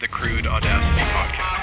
the Crude Audacity Podcast.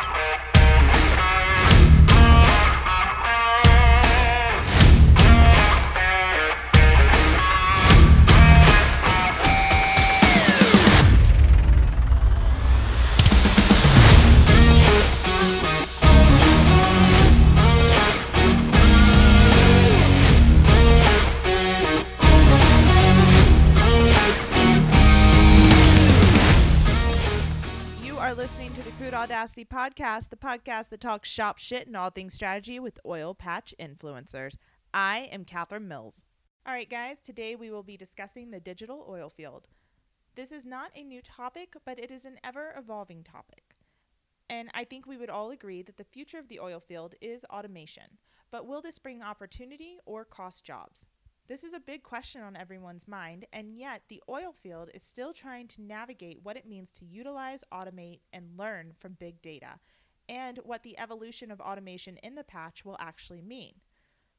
The Podcast, the podcast that talks shop shit and all things strategy with oil patch influencers. I am Kathryn Mills. All right, guys, today we will be discussing the digital oil field. This is not a new topic, but it is an ever evolving topic. And I think we would all agree that the future of the oil field is automation. But will this bring opportunity or cost jobs? This is a big question on everyone's mind, and yet the oil field is still trying to navigate what it means to utilize, automate, and learn from big data, and what the evolution of automation in the patch will actually mean.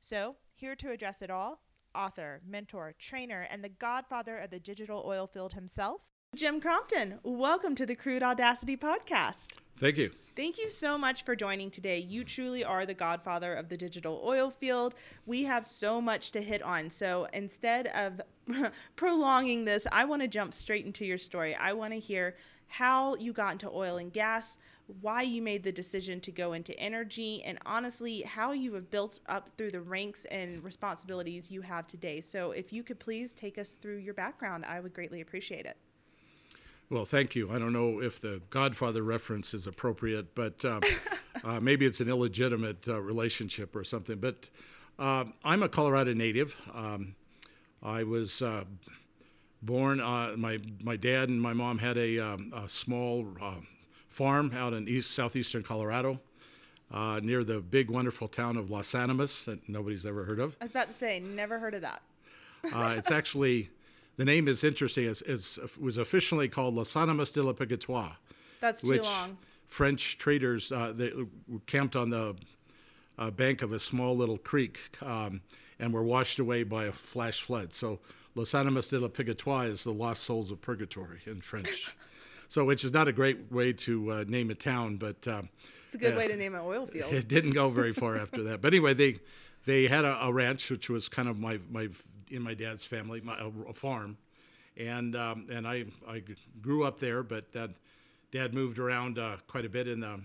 So, here to address it all, author, mentor, trainer, and the godfather of the digital oil field himself, Jim Crompton. Welcome to the Crude Audacity Podcast. Thank you. Thank you so much for joining today. You truly are the godfather of the digital oil field. We have so much to hit on. So instead of prolonging this, I want to jump straight into your story. I want to hear how you got into oil and gas, why you made the decision to go into energy, and honestly, how you have built up through the ranks and responsibilities you have today. So if you could please take us through your background, I would greatly appreciate it. Well, thank you. I don't know if the Godfather reference is appropriate, but uh, uh, maybe it's an illegitimate uh, relationship or something. But uh, I'm a Colorado native. Um, I was uh, born. Uh, my my dad and my mom had a, um, a small farm out in east southeastern Colorado, uh, near the big wonderful town of Las Animas that nobody's ever heard of. I was about to say, never heard of that. Uh, it's actually the name is interesting. It's, it's, it was officially called Las Animas de la Purgatoire, That's too which long. French traders uh, they camped on the uh, bank of a small little creek um, and were washed away by a flash flood. So Las Animas de la Purgatoire is the lost souls of purgatory in French. so, which is not a great way to uh, name a town, but. Um, It's a good way to name an oil field. it didn't go very far after that. But anyway, they they had a, a ranch, which was kind of my my in my dad's family, my, a, a farm, and um, and I I grew up there. But dad dad moved around uh, quite a bit in the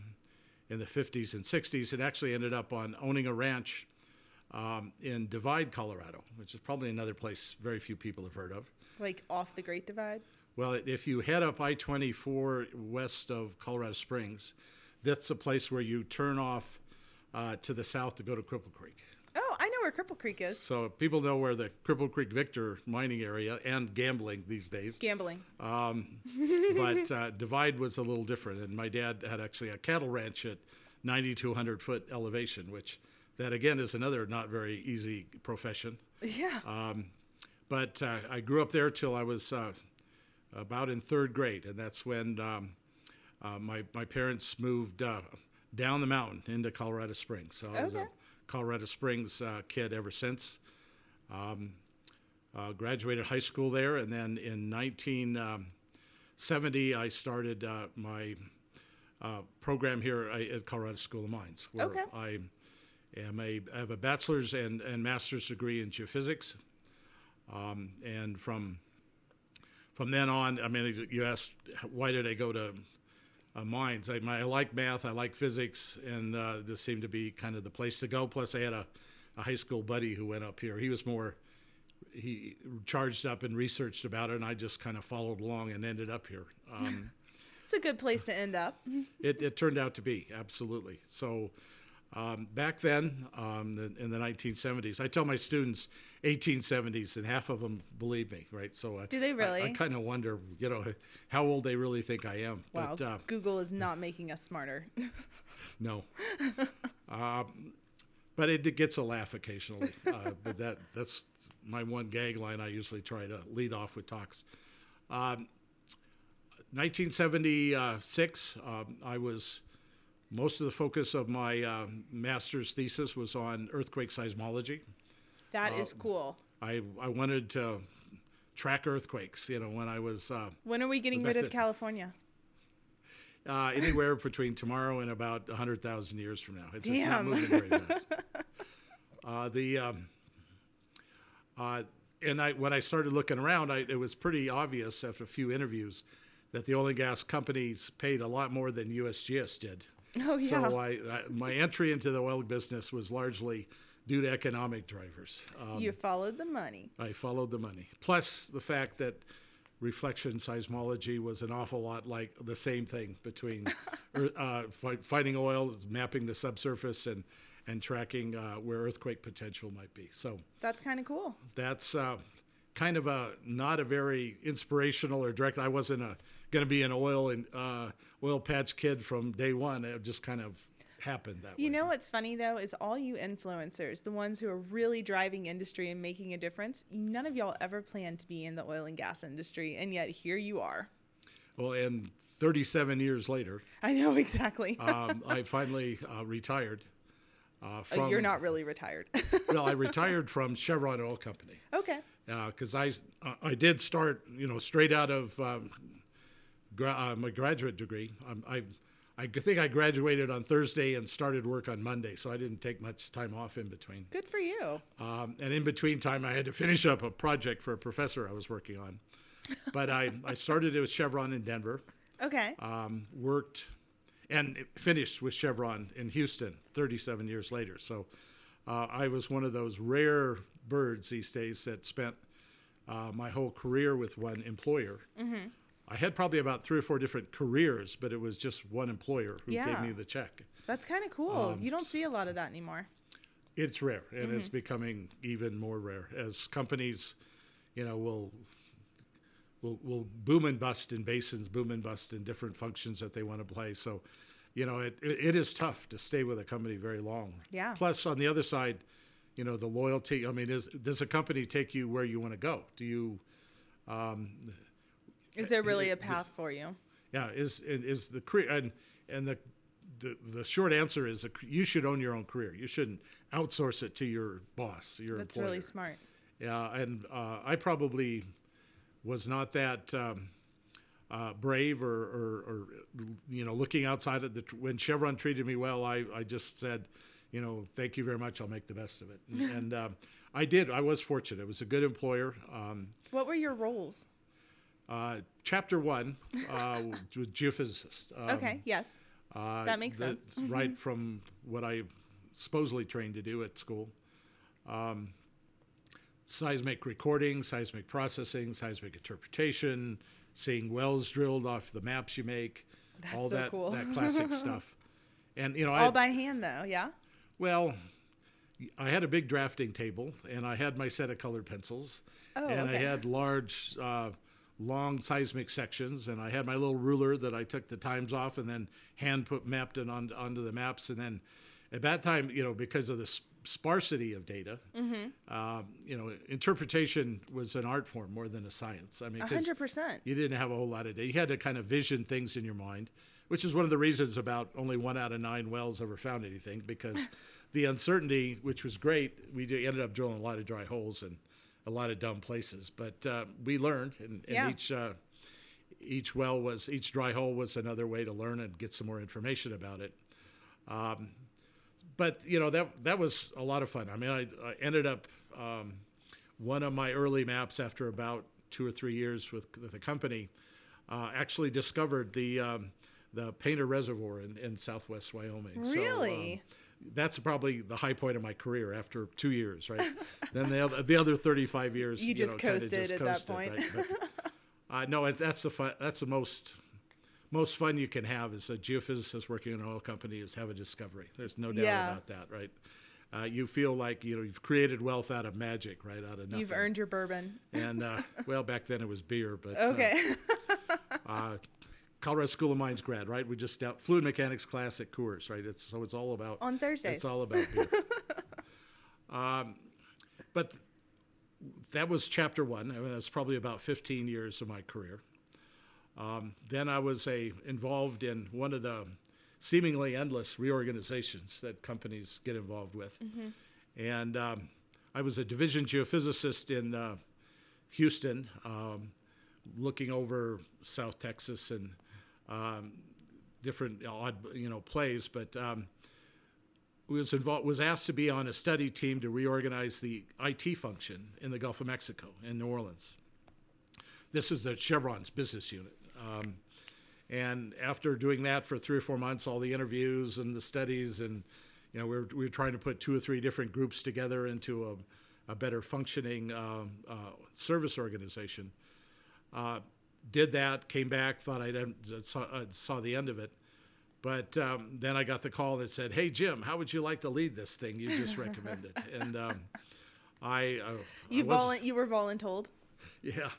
in the 50s and 60s, and actually ended up on owning a ranch um, in Divide, Colorado, which is probably another place very few people have heard of. Like off the Great Divide. Well, if you head up I 24 west of Colorado Springs, that's the place where you turn off uh, to the south to go to Cripple Creek. Oh, I know where Cripple Creek is. So people know where the Cripple Creek Victor mining area and gambling these days. Gambling. Um, but uh, Divide was a little different, and my dad had actually a cattle ranch at 9,200 foot elevation, which that again is another not very easy profession. Yeah. Um, but uh, I grew up there till I was uh, about in third grade, and that's when um, uh, my my parents moved uh, down the mountain into Colorado Springs. So I was Okay. a Colorado Springs uh, kid ever since. Um, uh, graduated high school there, and then in 1970 I started uh, my uh, program here uh, at Colorado School of Mines, where Okay. I am a I have a bachelor's and, and master's degree in geophysics. Um, and from from then on, I mean, you asked why did I go to uh, mines? I, my, I like math, I like physics, and uh, this seemed to be kind of the place to go. Plus, I had a, a high school buddy who went up here. He was more he charged up and researched about it, and I just kind of followed along and ended up here. Um, It's a good place to end up. it, it turned out to be absolutely so. Um, back then, um, in the 1970s, I tell my students 1870s, and half of them believe me, right? So, uh, Do they I- really? I, kind of wonder, you know, how old they really think I am. Wow. But uh, Google is not making us smarter. no. um, but it, it gets a laugh occasionally. Uh, but that that's my one gag line I usually try to lead off with talks. Um, 1976, um, I was most of the focus of my uh, master's thesis was on earthquake seismology. That is cool. I, I wanted to track earthquakes. You know, when I was uh, When are we getting rid of then- California? Uh, anywhere between tomorrow and about 100,000 years from now. It's, it's not moving very fast. Uh, the um, uh, and I when I started looking around, I, it was pretty obvious after a few interviews that the oil and gas companies paid a lot more than USGS did. Oh yeah. So I, I my entry into the oil business was largely due to economic drivers. Um, you followed the money. I followed the money. Plus the fact that reflection seismology was an awful lot like the same thing between uh, fi- finding oil, mapping the subsurface, and and tracking uh, where earthquake potential might be. So That's kind of cool. that's uh, kind of a not a very inspirational or direct. I wasn't a going to be an oil and uh, oil patch kid from day one. It just kind of happened that You way. You know what's funny though is all you influencers, the ones who are really driving industry and making a difference, none of y'all ever planned to be in the oil and gas industry, and yet here you are. Well, and 37 years later, I know exactly. um, I finally uh, retired. Uh, Uh, from, You're not really retired. well, I retired from Chevron Oil Company. okay. because I uh, I did start you know straight out of um, gra- uh, my graduate degree. Um, I I think I graduated on Thursday and started work on Monday, so I didn't take much time off in between. Good for you. Um, and in between time, I had to finish up a project for a professor I was working on. But I, I started it with Chevron in Denver, Okay. um, worked, and finished with Chevron in Houston 37 years later. So uh, I was one of those rare birds these days that spent uh, my whole career with one employer. Mm-hmm. I had probably about three or four different careers, but it was just one employer who Yeah. gave me the check. That's kind of cool. Um, you don't see a lot of that anymore. It's rare, and Mm-hmm. it's becoming even more rare as companies, you know, will will will boom and bust in basins, boom and bust in different functions that they want to play. So, you know, it it, is tough to stay with a company very long. Yeah. Plus, on the other side, you know, the loyalty. I mean, is does a company take you where you want to go? Do you Is there really a path for you? Yeah, is is the career and and the the, the short answer is a, you should own your own career. You shouldn't outsource it to your boss, your That's employer. really smart. Yeah, and uh, I probably was not that um, uh, brave or, or, or you know looking outside of the when Chevron treated me well. I, I just said, you know, thank you very much. I'll make the best of it, and, and um, I did. I was fortunate. It was a good employer. Um, What were your roles? Uh, chapter one uh, was geophysicist. Um, okay. Yes. uh, That makes that's sense. right from what I supposedly trained to do at school. Um, seismic recording, seismic processing, seismic interpretation, seeing wells drilled off the maps you make, That's all so that cool. that classic stuff. And you know, All I by hand though. Yeah. well, I had a big drafting table, and I had my set of colored pencils, Oh, and I had large, uh, long seismic sections, and I had my little ruler that I took the times off and then hand put mapped it on, onto the maps, and then at that time, you know, because of the s- sparsity of data, Mm-hmm. um, you know, interpretation was an art form more than a science. I mean, hundred percent. you didn't have a whole lot of data. You had to kind of vision things in your mind, which is one of the reasons about only one out of nine wells ever found anything because the uncertainty, which was great, we ended up drilling a lot of dry holes and a lot of dumb places. But uh, we learned, and, and Yeah. each uh, each well was each dry hole was another way to learn and get some more information about it. Um, but you know that that was a lot of fun. I mean, I, I ended up um, one of my early maps after about two or three years with, with the company uh, actually discovered the um, the Painter Reservoir in, in southwest Wyoming. So, Really? um, that's probably the high point of my career after two years, right? then the other, the other 35 years, You just know, coasted just at that point. right? But, uh, no, that's the fun, that's the most most fun you can have as a geophysicist working in an oil company is have a discovery. There's no doubt Yeah. about that, right? Uh, you feel like you know you've created wealth out of magic, right? Out of nothing. You've earned your bourbon. And uh, well, back then it was beer, but uh, Okay. uh, Colorado School of Mines grad, right? We just out fluid mechanics class at Coors, right? It's so it's all about On Thursdays. It's all about beer. um, but that was chapter one. I mean, that's probably about 15 years of my career. Um, then I was a involved in one of the seemingly endless reorganizations that companies get involved with, and um, I was a division geophysicist in uh, Houston, um, looking over South Texas and um, different odd you know plays, but um, was involved was asked to be on a study team to reorganize the IT function in the Gulf of Mexico in New Orleans. This was the Chevron's business unit. Um, and after doing that for three or four months, all the interviews and the studies, and you know, we were, we were trying to put two or three different groups together into a, a better functioning uh, uh, service organization. Uh, did that, came back, thought I'd, saw, saw the end of it. But um, then I got the call that said, "Hey Jim, how would you like to lead this thing you just recommended?" and um, I, uh, you I volu- you were voluntold. Yeah,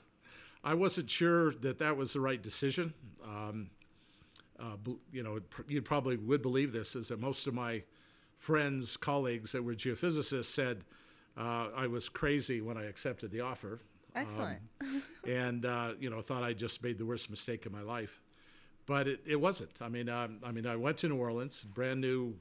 I wasn't sure that that was the right decision. Um, uh, you know, you probably would believe this is that most of my friends, colleagues that were geophysicists said uh, I was crazy when I accepted the offer. Excellent. Um, and uh, you know, thought I just made the worst mistake of my life, but it, it wasn't. I mean, um, I mean, I went to New Orleans, brand new.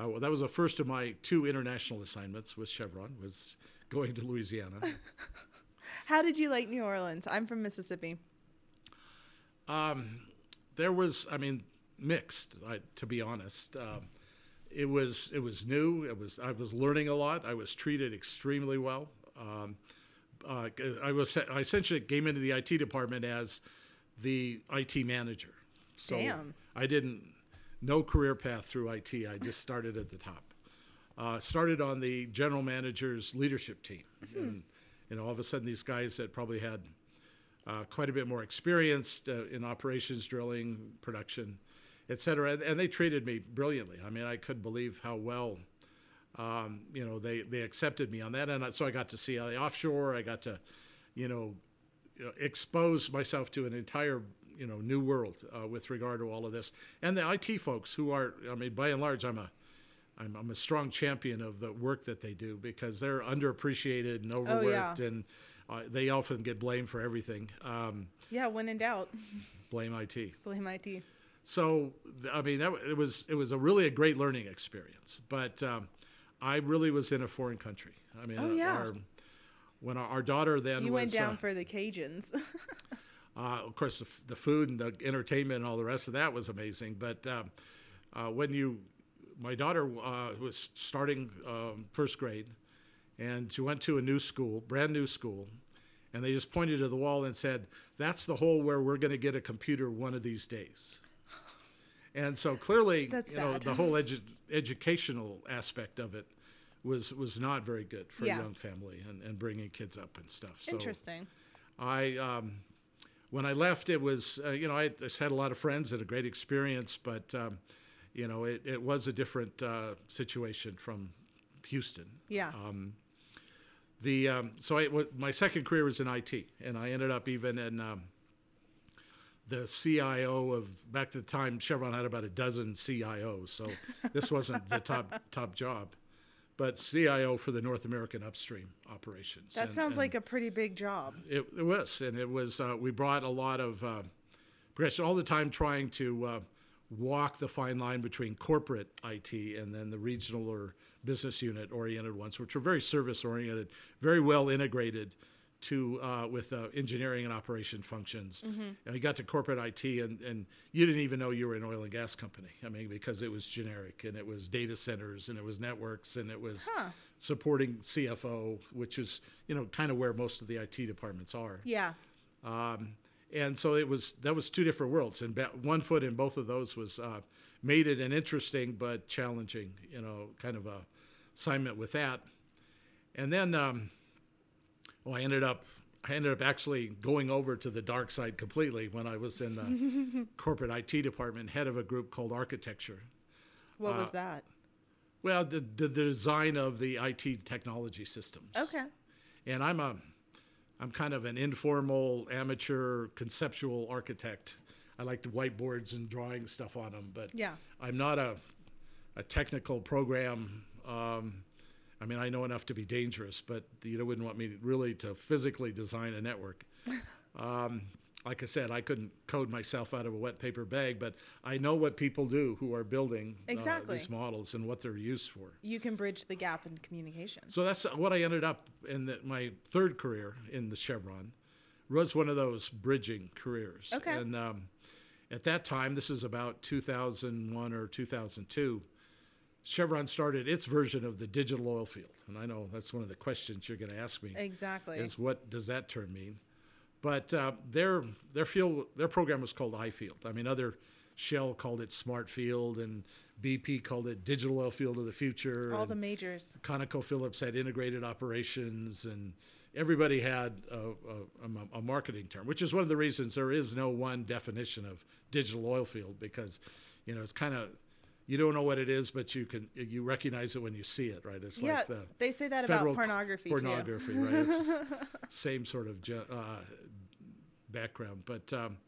Uh, well, that was the first of my two international assignments with Chevron. Was going to Louisiana. How did you like New Orleans? I'm from Mississippi. Um, there was, I mean, mixed. I, to be honest, um, it was it was new. It was I was learning a lot. I was treated extremely well. Um, uh, I was I essentially came into the IT department as the IT manager. So Damn. I didn't no career path through IT. I just started at the top. Uh, started on the general manager's leadership team, Mm-hmm. and you know all of a sudden these guys that probably had uh, quite a bit more experience uh, in operations, drilling, production, et cetera, and, and they treated me brilliantly. I mean, I couldn't believe how well um, you know, they, they accepted me on that. And so I got to see the offshore. I got to, you know, expose myself to an entire, you know, new world uh, with regard to all of this. And the IT folks who are, I mean, by and large, I'm a, I'm, I'm a strong champion of the work that they do because they're underappreciated and overworked and uh, they often get blamed for everything. Um, Yeah, when in doubt, blame IT. blame IT. So I mean, that it was it was a really a great learning experience. But um, I really was in a foreign country. I mean, Oh, uh, yeah. our, when our, our daughter then You was went down uh, for the Cajuns. uh, of course the, the food and the entertainment and all the rest of that was amazing. But um, uh, when you, my daughter uh, was starting um, first grade, and she went to a new school, brand new school, and they just pointed to the wall and said, "That's the hole where we're going to get a computer one of these days." And so clearly, That's you know, the whole edu- educational aspect of it was was not very good for Yeah. a young family and, and bringing kids up and stuff. So Interesting. I, um, when I left, it was, uh, you know, I just had a lot of friends, had a great experience, but, um, you know, it, it was a different uh, situation from Houston. Yeah. Um, the um, so I, w- my second career was in IT, and I ended up even in um, the CIO of back to the time Chevron had about a dozen CIOs, so this wasn't the top top job, but CIO for the North American upstream operations. that And- sounds and- like a pretty big job. it, it was, and it was. Uh, we brought a lot of uh, progression all the time, trying to uh, walk the fine line between corporate IT and then the regional or business unit oriented ones, which were very service oriented, very well integrated to uh, with uh, engineering and operation functions. And you got to corporate IT, and, and you didn't even know you were an oil and gas company. I mean, because it was generic, and it was data centers, and it was networks, and it was Huh. supporting CFO, which is you know kind of where most of the IT departments are. Yeah. Um, and so it was that was two different worlds, and one foot in both of those was uh, made it an interesting but challenging, you know, kind of a assignment with that. And then, um, well, I ended up I ended up actually going over to the dark side completely when I was in the corporate IT department, head of a group called Architecture. What was Uh, that? Well, the, the design of the IT technology systems. Okay. and I'm a I'm kind of an informal amateur conceptual architect. I like to whiteboards and drawing stuff on them, but Yeah. I'm not a a technical program. Um, I mean, I know enough to be dangerous, but you wouldn't want me to really to physically design a network. um, like I said, I couldn't code myself out of a wet paper bag, but I know what people do who are building uh, these models and what they're used for. You can bridge the gap in communication. So that's what I ended up in the, my third career in the Chevron was one of those bridging careers. Okay. And um, at that time, this is about 2001 or 2002, Chevron started its version of the digital oil field. And I know that's one of the questions you're going to ask me Exactly. is what does that term mean? But uh, their their field their program was called iField. I mean, other Shell called it Smart Field, and BP called it Digital Oil Field of the Future. All the majors. ConocoPhillips had integrated operations, and everybody had a, a, a, marketing term, which is one of the reasons there is no one definition of digital oil field because, you know, it's kind of you don't know what it is, but you can you recognize it when you see it, right? It's yeah, like the they say that about pornography. pornography, too. right? It's same sort of uh, background, but um,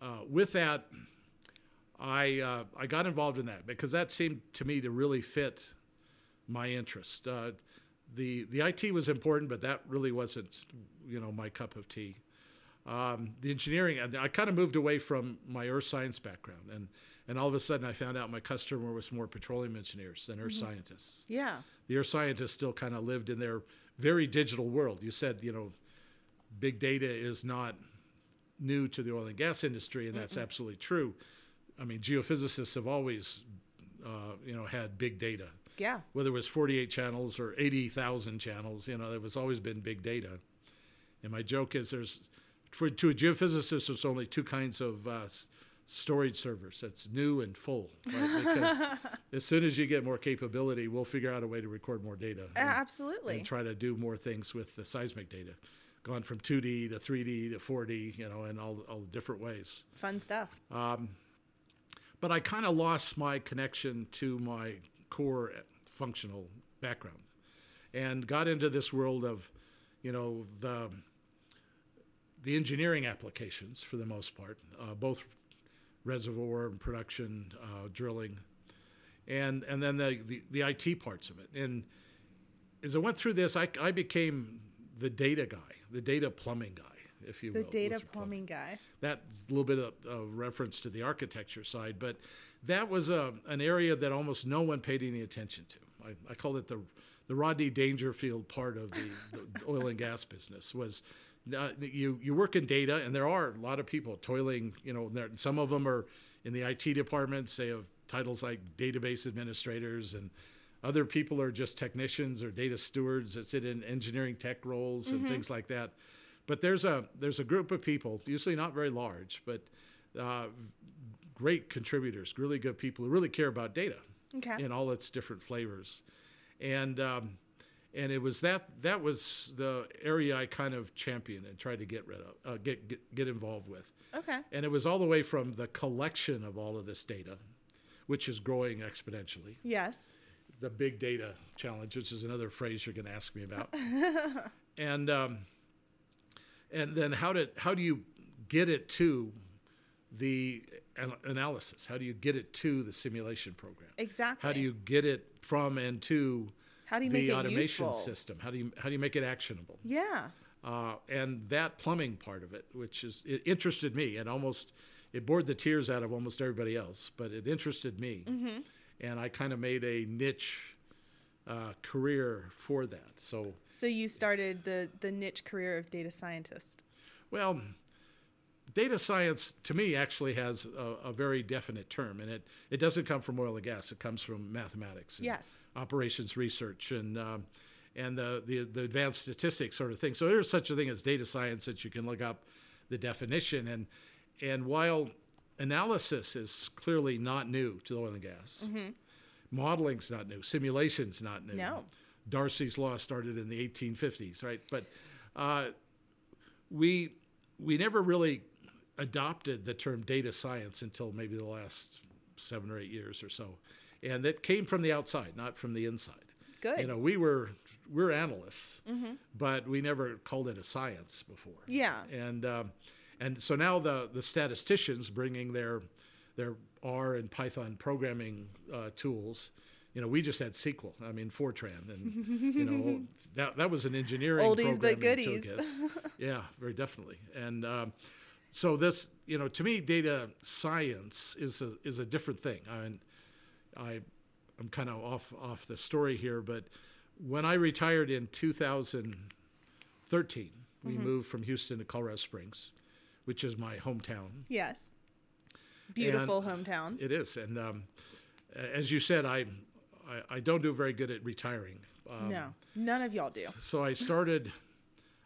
uh, with that, I uh, I got involved in that because that seemed to me to really fit my interest. Uh, the the IT was important, but that really wasn't you know my cup of tea. Um, the engineering, I kind of moved away from my earth science background, and and all of a sudden I found out my customer was more petroleum engineers than earth scientists. Yeah. The earth scientists still kind of lived in their very digital world. You said you know, big data is not new to the oil and gas industry, and that's absolutely true. I mean, geophysicists have always, uh, you know, had big data. Yeah. Whether it was 48 channels or 80,000 channels, you know, there was always been big data. And my joke is there's, for, to a geophysicist, there's only two kinds of uh, storage servers. That's new and full, right? Because as soon as you get more capability, we'll figure out a way to record more data and, absolutely. and try to do more things with the seismic data. Gone from 2D to 3D to 4D, you know, in all, all different ways Fun stuff. but I kind of lost my connection to my core functional background and got into this world of, you know, the the engineering applications for the most part, uh, both reservoir and production, uh, drilling, and and then the, the the IT parts of it. And as I went through this, I, I became the data guy, the data plumbing guy, if you The will. The data with plumbing guy. that's a little bit of, of reference to the architecture side, but that was a, an area that almost no one paid any attention to. I, I called it the the Rodney Dangerfield part of the, the oil and gas business was uh, you you work in data, and there are a lot of people toiling. You know, there, some of them are in the IT departments. They have titles like database administrators, and other people are just technicians or data stewards that sit in engineering tech roles and things like that. But there's a there's a group of people, usually not very large, but uh, great contributors, really good people who really care about data Okay. in all its different flavors, and um, and it was that that was the area I kind of championed and tried to get rid of, uh, get, get get involved with, Okay. and it was all the way from the collection of all of this data, which is growing exponentially, Yes. the big data challenge, which is another phrase you're going to ask me about, and um, and then how did how do you get it to the analysis? How do you get it to the simulation program? Exactly. How do you get it from and to How do you the make it automation useful? system? How do you how do you make it actionable? Yeah. Uh, and that plumbing part of it, which is it interested me, and almost it bored the tears out of almost everybody else, but it interested me, Mm-hmm. and I kind of made a niche uh, career for that. So, So you started the the niche career of data scientist. well, data science to me actually has a, a very definite term, and it it doesn't come from oil and gas; it comes from mathematics. Yes. Operations research and um, and the, the the advanced statistics sort of thing. So there's such a thing as data science that you can look up the definition and and while analysis is clearly not new to the oil and gas, modeling's not new, simulation's not new. No. Darcy's law started in the 1850s, right? But uh, we we never really adopted the term data science until maybe the last seven or eight years or so, and that came from the outside, not from the inside. Good. You know, we were we're analysts, but we never called it a science before. Yeah. And um, and so now the the statisticians bringing their their R and Python programming uh, tools. You know, we just had SQL. I mean, Fortran, and you know that that was an engineering Oldies but goodies. yeah, very definitely. And um, so this, you know, to me, data science is a is a different thing. I mean, I I'm kind of off off the story here, but when I retired in 2013, we moved from Houston to Colorado Springs, which is my hometown. Yes. Beautiful hometown. It is, and um, as you said, I, I I don't do very good at retiring. Um, no, none of y'all do. So I started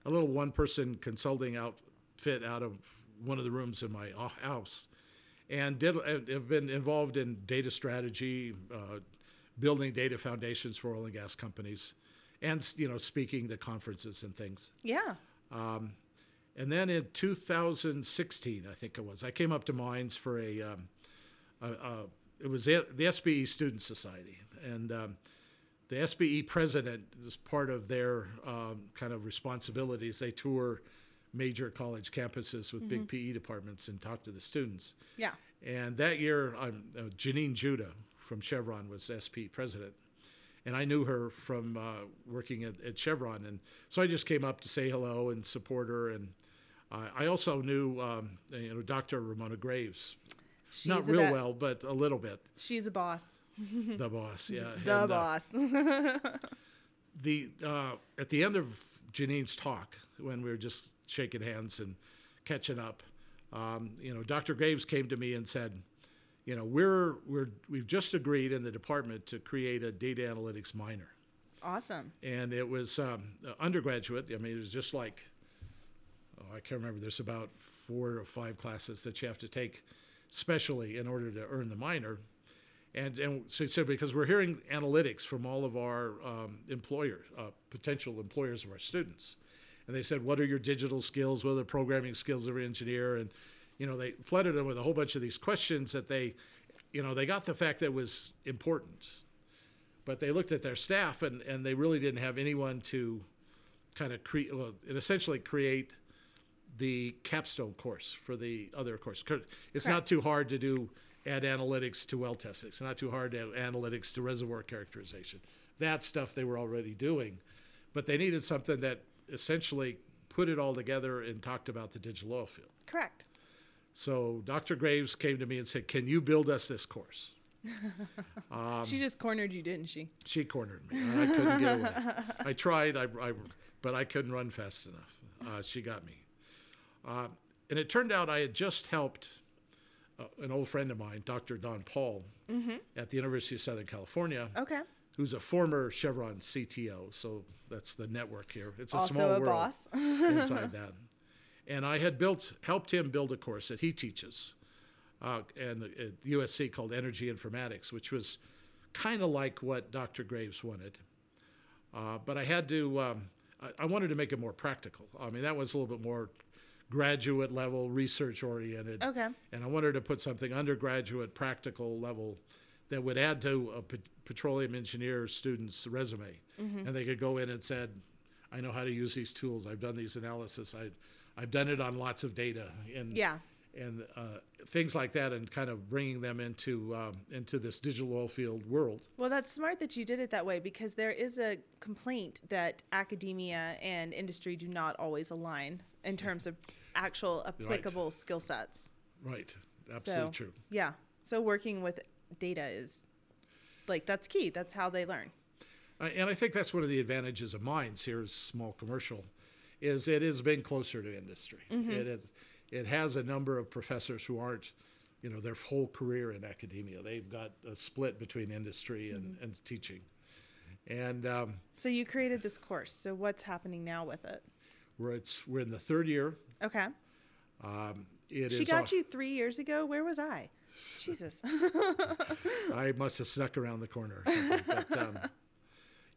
a little one-person consulting outfit out of one of the rooms in my house, and did have been involved in data strategy, uh, building data foundations for oil and gas companies, and you know speaking to conferences and things. Yeah. And then in 2016, I think it was, I came up to Mines for a, um, a, a it was the, the SPE Student Society, and um, the SPE president is part of their um, kind of responsibilities. They tour major college campuses with big PE departments and talk to the students. Yeah. And that year, um, uh, Janeen Judah from Chevron was SP president. And I knew her from uh, working at, at Chevron. And so I just came up to say hello and support her. And uh, I also knew, um, you know, Dr. Ramona Graves. She's Not real well, but a little bit. She's a boss. The boss, yeah. The And, uh, boss. the uh, at the end of Janeen's talk, when we were just shaking hands and catching up, um, you know, Dr. Graves came to me and said, you know, we're we're we've just agreed in the department to create a data analytics minor, awesome. and it was um, undergraduate. I mean, it was just like, oh, I can't remember. There's about four or five classes that you have to take specially in order to earn the minor. And, and so said, because we're hearing analytics from all of our um, employers, uh, potential employers of our students. And they said, what are your digital skills? What are the programming skills of an engineer? And, you know, they flooded them with a whole bunch of these questions that they, you know, they got the fact that was important. But they looked at their staff and, and they really didn't have anyone to kind of create, well, and essentially create the capstone course for the other course. It's not too hard to do add analytics to well testing. It's not too hard to add analytics to reservoir characterization. That stuff they were already doing, but they needed something that essentially put it all together and talked about the digital oil field. Correct. So Dr. Graves came to me and said, "Can you build us this course?" Um, she just cornered you, didn't she? She cornered me. I couldn't get away. I tried, I, I, but I couldn't run fast enough. Uh, she got me. Uh, and it turned out I had just helped uh, an old friend of mine, Dr. Don Paul, at the University of Southern California, Okay. Who's a former Chevron CTO. So that's the network here. It's a Also small a world boss. inside that. And I had built, helped him build a course that he teaches, uh, and at USC called Energy Informatics, which was kind of like what Dr. Graves wanted. Uh, but I had to, um, I, I wanted to make it more practical. I mean, that was a little bit more graduate level, research oriented. Okay. And I wanted to put something undergraduate, practical level that would add to a petroleum engineer student's resume. Mm-hmm. And they could go in and said, I know how to use these tools. I've done these analysis. I, I've done it on lots of data. And, Yeah. and uh, things like that and kind of bringing them into, um, into this digital oil field world. Well, that's smart that you did it that way because there is a complaint that academia and industry do not always align in terms of actual applicable skill sets. Right. Absolutely So, true. yeah. So working with data is like that's key. That's how they learn. Uh, and I think that's one of the advantages of mines here is small commercial, is it has been closer to industry. It is, it has a number of professors who aren't, you know, their whole career in academia. They've got a split between industry and, and teaching. And um, So you created this course. So what's happening now with it? we're it's we're in the third year. Okay. Um, it She got a- you three years ago. Where was I? Jesus. I must have snuck around the corner. Or but um,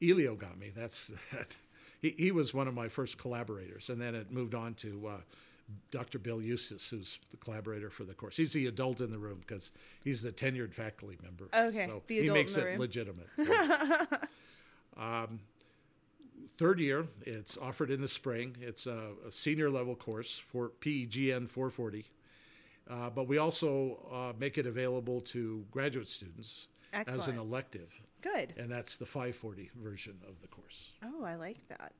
Elio got me. That's he, he was one of my first collaborators, and then it moved on to uh, Dr. Bill Eustes, who's the collaborator for the course. He's the adult in the room because he's the tenured faculty member. Okay, so the he adult makes in the it room. legitimate. um, third year, it's offered in the spring. It's a, a senior level course for PEGN 440. Uh, but we also uh, make it available to graduate students as an elective, Good. and that's the 540 version of the course. Oh, I like that.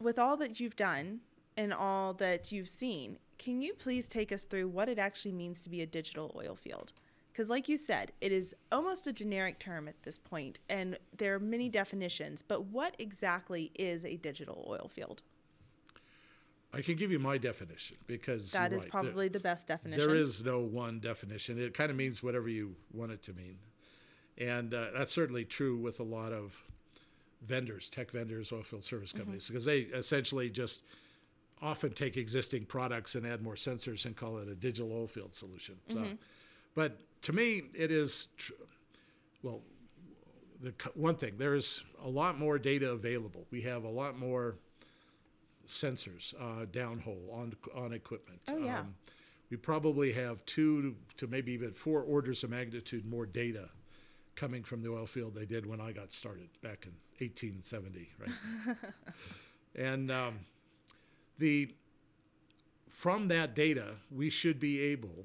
With all that you've done and all that you've seen, can you please take us through what it actually means to be a digital oil field? Because, like you said, it is almost a generic term at this point, and there are many definitions. But what exactly is a digital oil field? I can give you my definition because That is right, there- probably the best definition. There is no one definition. It kind of means whatever you want it to mean. And uh, that's certainly true with a lot of vendors, tech vendors, oilfield service companies, because they essentially just often take existing products and add more sensors and call it a digital oilfield solution. So, but to me, it is, tr- well, the one thing, there's a lot more data available. We have a lot more sensors uh, downhole on on equipment. Oh, yeah. we probably have two to maybe even four orders of magnitude more data coming from the oil field they did when I got started back in 1870, right? and um, the from that data, we should be able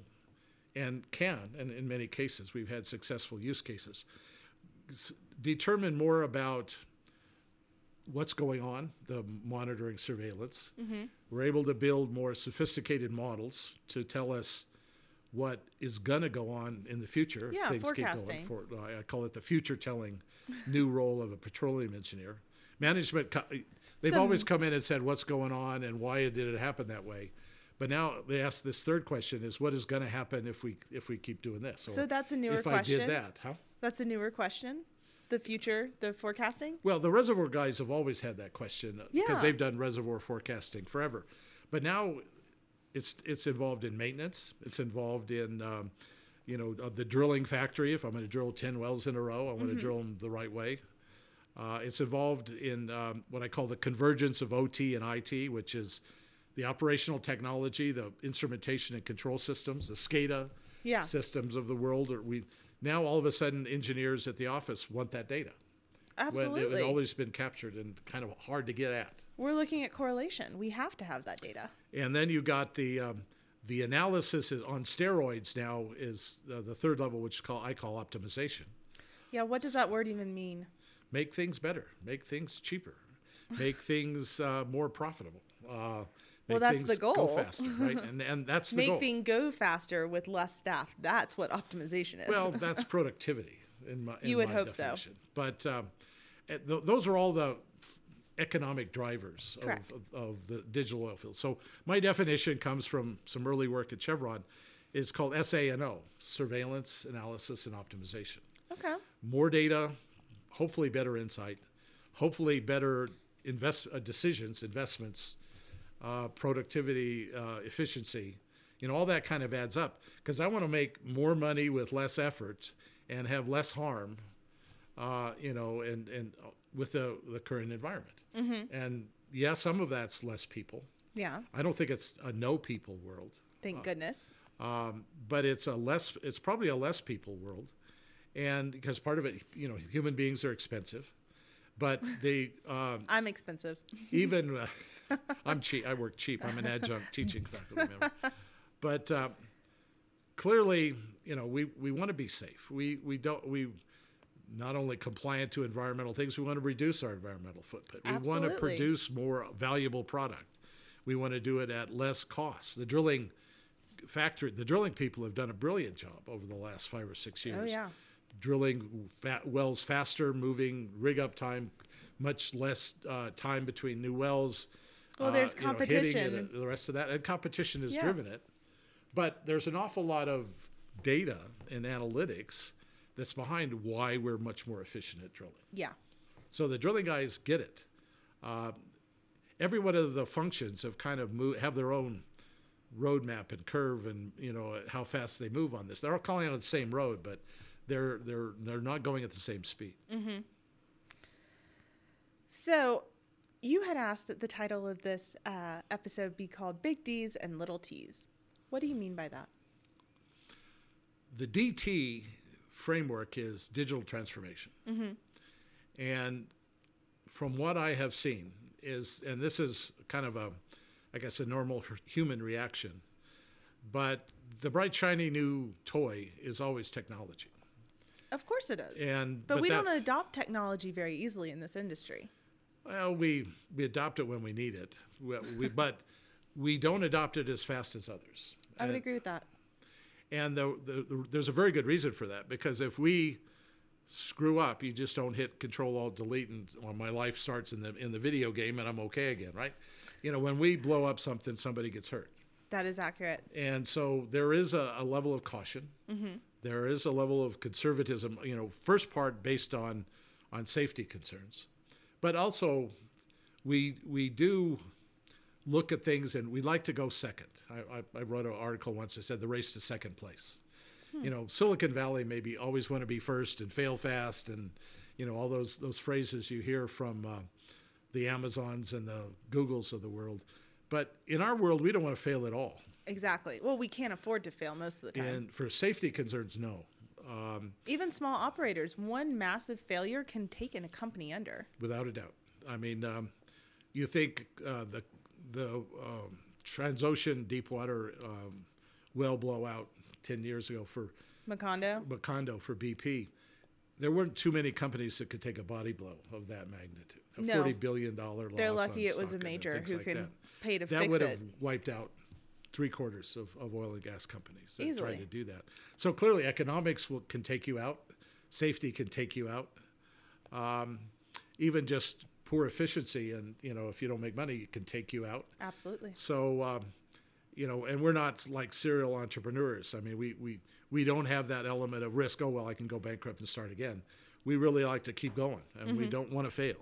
and can, and in many cases, we've had successful use cases, determine more about what's going on, the monitoring surveillance. Mm-hmm. We're able to build more sophisticated models to tell us what is going to go on in the future. Yeah, things keep going forecasting. For, I call it the future telling new role of a petroleum engineer. Management, they've The- always come in and said what's going on and why did it happen that way. But now they ask this third question: Is what is going to happen if we if we keep doing this? So that's a newer if I question. did that, huh? That's a newer question. The future, the forecasting. Well, the reservoir guys have always had that question uh, because Yeah. they've done reservoir forecasting forever. But now it's it's involved in maintenance. It's involved in um, you know uh, the drilling factory. If I'm going to drill ten wells in a row, I want to drill them the right way. Uh, it's involved in um, what I call the convergence of OT and IT, which is the operational technology, the instrumentation and control systems, the SCADA Yeah. systems of the world. Or we now all of a sudden engineers at the office want that data when Absolutely. it had always been captured and kind of hard to get at. We're looking at correlation. We have to have that data. And then you got the um, the analysis is on steroids now is uh, the third level, which call I call optimization. Yeah, what does that word even mean? Make things better, make things cheaper, make things uh, more profitable. Uh, Well, that's the things go goal. faster, right? And and that's the Make goal. things go faster with less staff. That's what optimization is. Well, that's productivity in my in You would my hope so. But um, eh, th- those are all the economic drivers of, of, of the digital oil field. So my definition comes from some early work at Chevron. is called SANO, surveillance, analysis, and optimization. okay. More data, hopefully better insight, hopefully better invest uh, decisions, investments, uh, productivity, uh, efficiency. You know, all that kind of adds up because I want to make more money with less effort and have less harm. Uh, you know, and and uh, with the the current environment. And yeah, some of that's less people. Yeah. I don't think it's a no people world Thank goodness. um, but it's a less it's probably a less people world and because part of it you know human beings are expensive but they um, I'm expensive. even uh, i'm cheap. I work cheap. I'm an adjunct teaching faculty member. But uh, clearly you know we, we want to be safe. We we don't we not only compliant to environmental things we want to reduce our environmental footprint. We want to produce more valuable product. We want to do it at less cost. The drilling factory the drilling people have done a brilliant job over the last five or six years. Oh yeah. Drilling fa- wells faster, moving rig up time, much less uh, time between new wells. Well, there's know, hitting it, competition. uh, the rest of that, and competition has Yeah. driven it. But there's an awful lot of data and analytics that's behind why we're much more efficient at drilling. Yeah. So the drilling guys get it. Uh, every one of the functions have kind of move, have their own roadmap and curve, and you know how fast they move on this. They're all calling on the same road, but they're they're they're not going at the same speed. So, you had asked that the title of this uh, episode be called Big D's and Little T's. What do you mean by that? The DT framework is digital transformation, and from what I have seen is, and this is kind of a, I guess, a normal human reaction, but the bright shiny new toy is always technology. Of course it is. And but, we that- don't adopt technology very easily in this industry. Well, we we adopt it when we need it, we, we, but we don't adopt it as fast as others. I would agree with that. And the, the, the, there's a very good reason for that because if we screw up, you just don't hit Control Alt Delete, and well, my life starts in the in the video game, and I'm okay again, right? you know, when we blow up something, somebody gets hurt. That is accurate. And so there is a, a level of caution. Mm-hmm. There is a level of conservatism. You know, first part based on on safety concerns, but also we we do look at things and we like to go second. I, I, I wrote an article once that said the race to second place. You know, Silicon Valley maybe always want to be first and fail fast, and you know all those those phrases you hear from uh, the Amazons and the Googles of the world. But in our world, we don't want to fail at all. Exactly. Well, we can't afford to fail most of the time. And for safety concerns, no, um, Even small operators, one massive failure can take in a company under. without a doubt. I mean, um, you think uh, the the um, Transocean Deepwater um, well blowout ten years ago for Macondo? Macondo for BP, there weren't too many companies that could take a body blow of that magnitude. A No. forty billion dollar loss. They're lucky it was a major who like could that. pay to that fix would have wiped out three quarters of, of oil and gas companies that Easily. try to do that. So clearly, economics will, can take you out, safety can take you out, um, even just poor efficiency, and you know if you don't make money, it can take you out. Absolutely. So, um, you know, and we're not like serial entrepreneurs. I mean, we, we, we don't have that element of risk. Oh, well, I can go bankrupt and start again. We really like to keep going and we don't want to fail.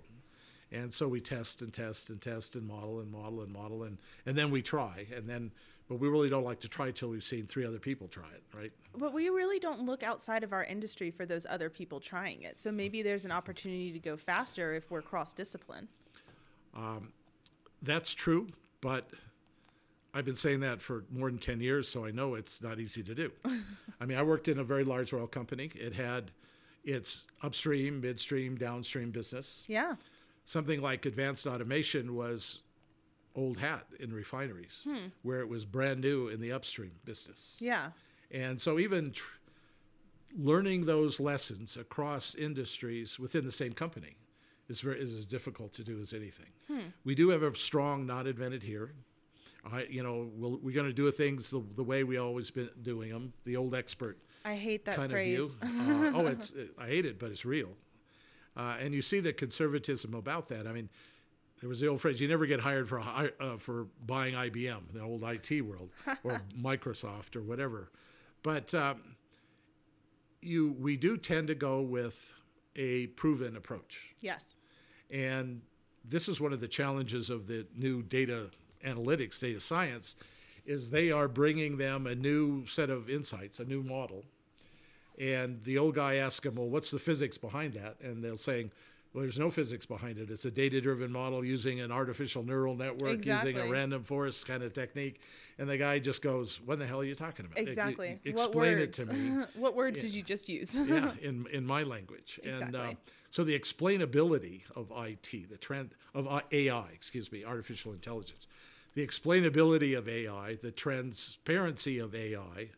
And so we test and test and test and model and model and model and, and then we try. And then, but we really don't like to try till we've seen three other people try it, right? But we really don't look outside of our industry for those other people trying it. So maybe there's an opportunity to go faster if we're cross discipline. Um, that's true, but I've been saying that for more than 10 years, so I know it's not easy to do. I mean, I worked in a very large oil company. It had its upstream, midstream, downstream business. Yeah. Something like advanced automation was old hat in refineries, where it was brand new in the upstream business. Yeah. And so even tr- learning those lessons across industries within the same company is, very, is as difficult to do as anything. We do have a strong not invented here. I, you know, we'll, we're going to do things the, the way we always been doing them, the old expert I hate that kind phrase. of view. Uh, oh, it's I hate it, but it's real. Uh, and you see the conservatism about that. I mean, there was the old phrase: "You never get hired for uh, for buying IBM, the old IT world, or Microsoft, or whatever." But um, you, we do tend to go with a proven approach. yes. And this is one of the challenges of the new data analytics, data science, is they are bringing them a new set of insights, a new model. And the old guy asks them, well, what's the physics behind that? And they're saying, well, there's no physics behind it. It's a data-driven model using an artificial neural network, using a random forest kind of technique. And the guy just goes, what the hell are you talking about? Exactly. you what explain it to me what words did you just use? yeah, in in my language. And uh, Exactly. so the explainability of IT, the trend of uh, AI, excuse me, artificial intelligence, the explainability of AI, the transparency of AI,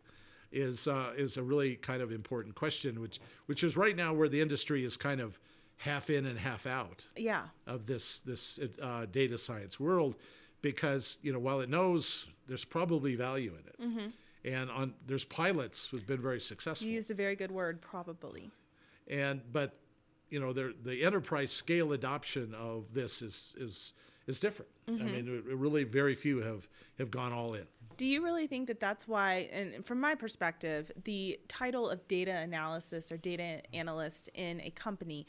is uh, is a really kind of important question, which which is right now where the industry is kind of half in and half out yeah. of this this uh, data science world because you know while it knows there's probably value in it. And on there's pilots who've been very successful. You used a very good word, probably. and but you know the the enterprise scale adoption of this is is is different. I mean really very few have have gone all in. Do you really think that that's why, and from my perspective, the title of data analysis or data analyst in a company,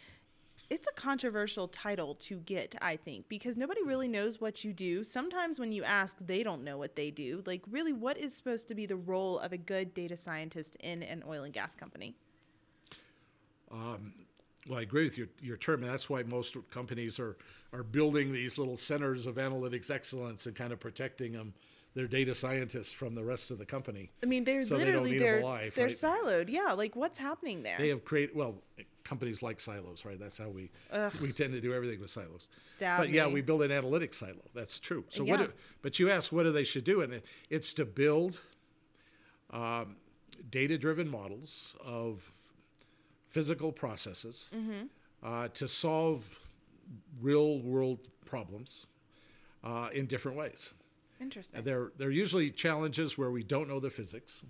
it's a controversial title to get, I think, because nobody hmm. really knows what you do. Sometimes when you ask, they don't know what they do. Like, really, what is supposed to be the role of a good data scientist in an oil and gas company? Um, well i agree with your your term and that's why most companies are are building these little centers of analytics excellence and kind of protecting them their data scientists from the rest of the company I mean, they're So they don't literally they're alive, they're right? siloed. Yeah, like what's happening there? they have created well companies like silos right? That's how we we tend to do everything with silos. Stab but yeah we build an analytics silo. That's true. So what do, but you ask what do they should do and it, it's to build um, data driven models of physical processes Mm-hmm. uh, to solve real world problems uh, in different ways. Interesting. they're, they're usually challenges where we don't know the physics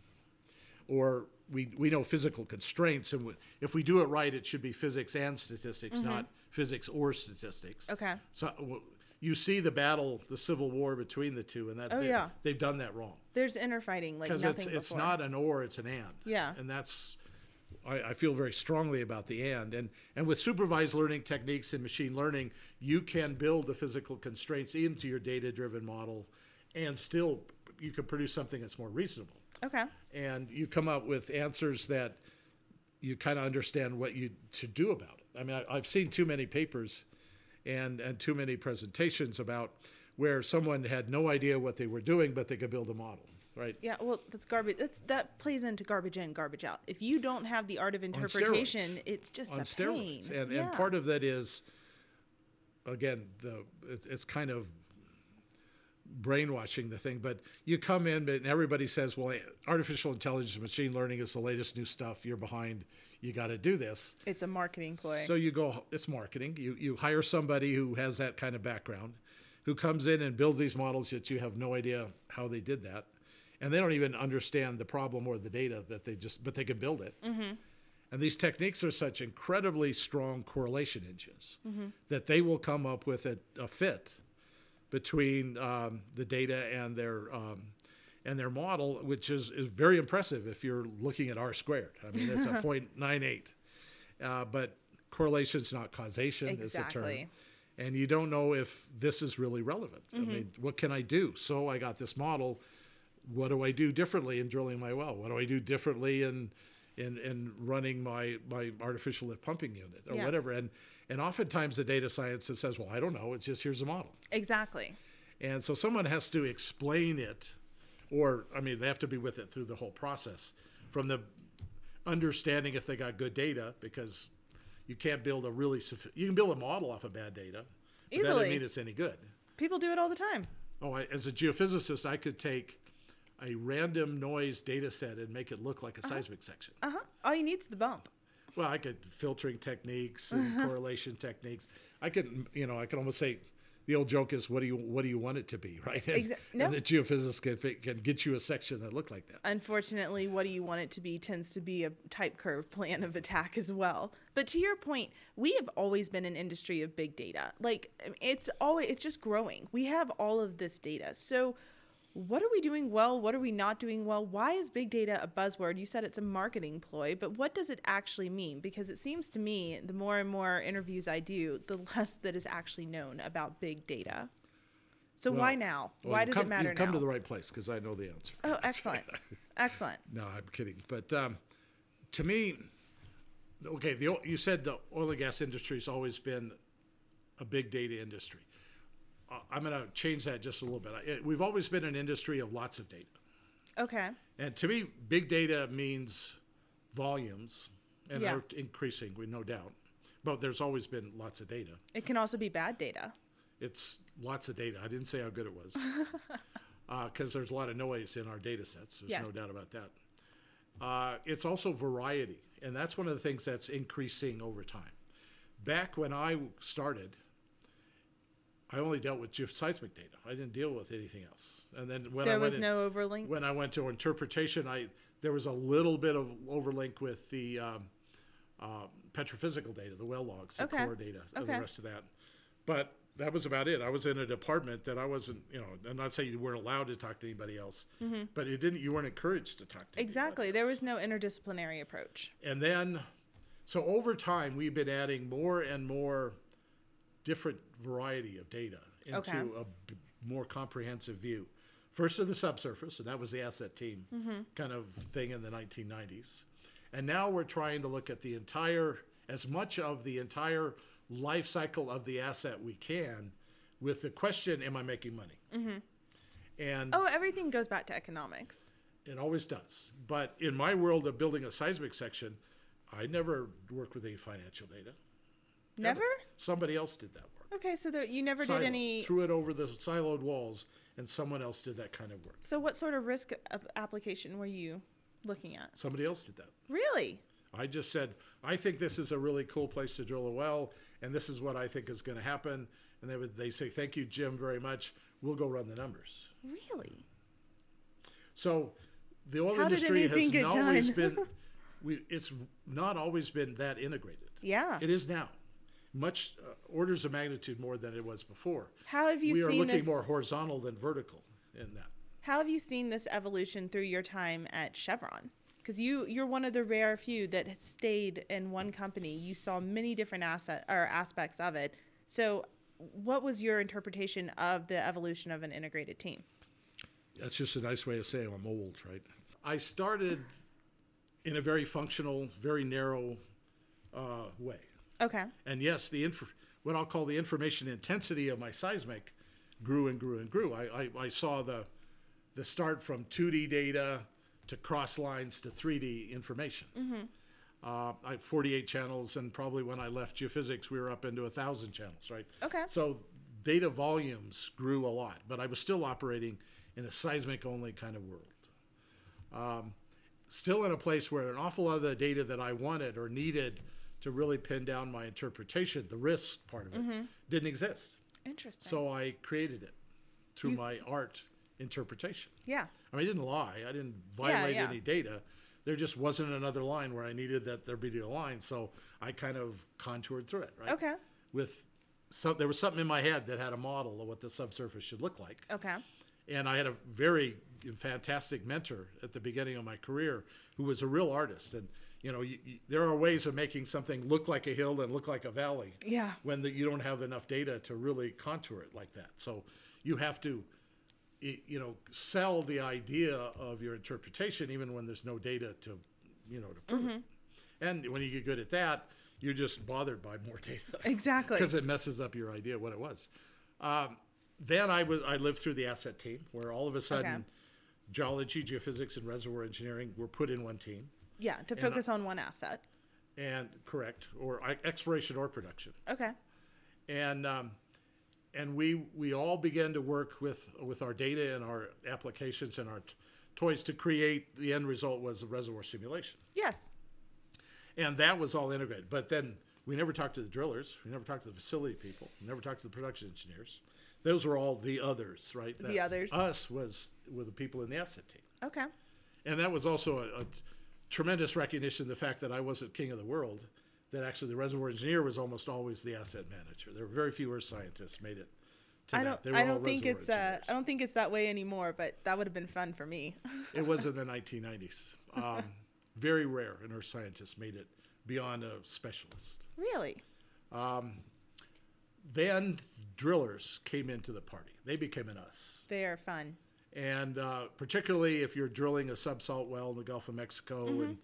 or we, we know physical constraints. And w- if we do it right, it should be physics and statistics, not mm-hmm. physics or statistics. Okay. So w- you see the battle, the civil war between the two, and that Oh, they, yeah. they've done that wrong There's interfighting like because nothing it's it's not an or, it's an and. Yeah. and that's I, I feel very strongly about the and and and with supervised learning techniques and machine learning, you can build the physical constraints into your data-driven model, and still you can produce something that's more reasonable Okay. and you come up with answers that you kind of understand what you should do about it. I mean, I, I've seen too many papers and and too many presentations about where someone had no idea what they were doing, but they could build a model, right? Yeah, well, that's garbage. That's that plays into garbage in, garbage out. If you don't have the art of interpretation, it's just on a pain. steroids, and yeah. and part of that is, again, the it, it's kind of brainwashing the thing. But you come in, and everybody says, "Well, artificial intelligence, machine learning is the latest new stuff. You're behind. You got to do this." it's a marketing ploy. So you go, it's marketing. You you hire somebody who has that kind of background, who comes in and builds these models that you have no idea how they did that, and they don't even understand the problem or the data that they just, but they can build it. Mm-hmm. And these techniques are such incredibly strong correlation engines mm-hmm. that they will come up with a, a fit between um, the data and their um, and their model, which is, is very impressive if you're looking at R squared. I mean, it's a 0.98. Uh, but correlation is not causation, is a term. And you don't know if this is really relevant. I mean, what can I do? So I got this model. What do I do differently in drilling my well? What do I do differently in in, in running my, my artificial lift pumping unit or Yeah. whatever? And and oftentimes the data science it says, well, I don't know. It's just here's a model. exactly. And so someone has to explain it, or I mean, they have to be with it through the whole process, from the understanding if they got good data, because you can't build a really you can build a model off of bad data. But that doesn't mean it's any good. People do it all the time. Oh, I, as a geophysicist, I could take a random noise data set and make it look like a seismic section. Uh huh. All you need is the bump. Well, I could filtering techniques and correlation techniques. I could, you know, I could almost say, the old joke is, what do you what do you want it to be, right? And, Exa- no. and the geophysicist can, can get you a section that look like that. Unfortunately, what do you want it to be tends to be a type curve plan of attack as well. But to your point, we have always been an industry of big data. Like it's always it's just growing. We have all of this data. So what are we doing well? What are we not doing well? Why is big data a buzzword? You said it's a marketing ploy, but what does it actually mean? Because it seems to me the more and more interviews I do, the less that is actually known about big data. So why now? Well, why does come, it matter You've come now? to the right place because I know the answer. oh, excellent. excellent. No, I'm kidding. But um, to me, okay, the you said the oil and gas industry has always been a big data industry. Uh, I'm going to change that just a little bit. We've always been an industry of lots of data. Okay. And to me, big data means volumes, and Yeah. they're increasing, with no doubt. But there's always been lots of data. It can also be bad data. It's lots of data. I didn't say how good it was, because there's a lot of noise in our data sets. There's Yes. no doubt about that. Uh, it's also variety, and that's one of the things that's increasing over time. Back when I started, I only dealt with geoseismic data. I didn't deal with anything else. And then when I there went was in- no overlink. when I went to interpretation, I there was a little bit of overlink with the um, uh, petrophysical data, the well logs, the Okay. core data, and the rest of that. But that was about it. I was in a department that I wasn't, you know, I'm not saying you weren't allowed to talk to anybody else, but it didn't. You weren't encouraged to talk to anybody Mm-hmm. Exactly. There was no interdisciplinary approach. And then, so over time, we've been adding more and more different variety of data into Okay. a b- more comprehensive view. First of the subsurface, and that was the asset team Mm-hmm. kind of thing in the 1990s. And now we're trying to look at the entire, as much of the entire life cycle of the asset we can with the question, am I making money? Mm-hmm. And Oh, everything goes back to economics. it always does. But in my world of building a seismic section, I never worked with any financial data. Never? Somebody else did that work. Okay, so there, you never did any. Threw it over the siloed walls, and someone else did that kind of work. So, what sort of risk ap- application were you looking at? Somebody else did that. Really? I just said, I think this is a really cool place to drill a well, and this is what I think is going to happen. And they would they say, "Thank you, Jim, very much. We'll go run the numbers." Really? So the oil How did industry anything has get not always done? been we it's not always been that integrated. Yeah. It is now. Much uh, orders of magnitude more than it was before. How have you we are looking this? more horizontal than vertical in that. How have you seen this evolution through your time at Chevron? Because you you're one of the rare few that stayed in one company. You saw many different asset or aspects of it. So, what was your interpretation of the evolution of an integrated team? That's just a nice way of saying I'm old, right? I started in a very functional, very narrow uh, way. Okay. And yes, the inf- what I'll call the information intensity of my seismic grew and grew and grew. I, I, I saw the the start from 2D data to cross lines to 3D information. Uh, I had 48 channels, and probably when I left geophysics, we were up into a thousand channels, right? Okay. So data volumes grew a lot, but I was still operating in a seismic only kind of world. Um, still in a place where an awful lot of the data that I wanted or needed to really pin down my interpretation, the risk part of it, mm-hmm. didn't exist. Interesting. So I created it through my art interpretation. yeah. I mean, I didn't lie. I didn't violate yeah. any data. There just wasn't another line where I needed that there be a line. So I kind of contoured through it, right? Okay. With some, there was something in my head that had a model of what the subsurface should look like. Okay. And I had a very fantastic mentor at the beginning of my career who was a real artist. And, you know, you, you, there are ways of making something look like a hill and look like a valley Yeah. when the, you don't have enough data to really contour it like that. So you have to, you know, sell the idea of your interpretation even when there's no data to, you know, to prove it. And when you get good at that, you're just bothered by more data Exactly. because it messes up your idea of what it was. Um, then I was I lived through the asset team where all of a sudden Okay. geology, geophysics, and reservoir engineering were put in one team. Yeah. To focus on one asset. And correct, or exploration or production. Okay. and um, and we we all began to work with with our data and our applications and our t- toys to create the end result was a reservoir simulation, Yes. and that was all integrated. But then we never talked to the drillers, we never talked to the facility people, we never talked to the production engineers. Those were all the others, right? The others. Us was were the people in the asset team, Okay. and that was also a, a tremendous recognition. The fact that I wasn't king of the world, that actually the reservoir engineer was almost always the asset manager. There were very few earth scientists made it. I don't. I don't think it's. Uh. I don't think it's that way anymore. But that would have been fun for me. It was in the 1990s. Um, very rare an earth scientist made it beyond a specialist. really. Then drillers came into the party. They became an us. They are fun. And uh, particularly if you're drilling a subsalt well in the Gulf of Mexico Mm-hmm. and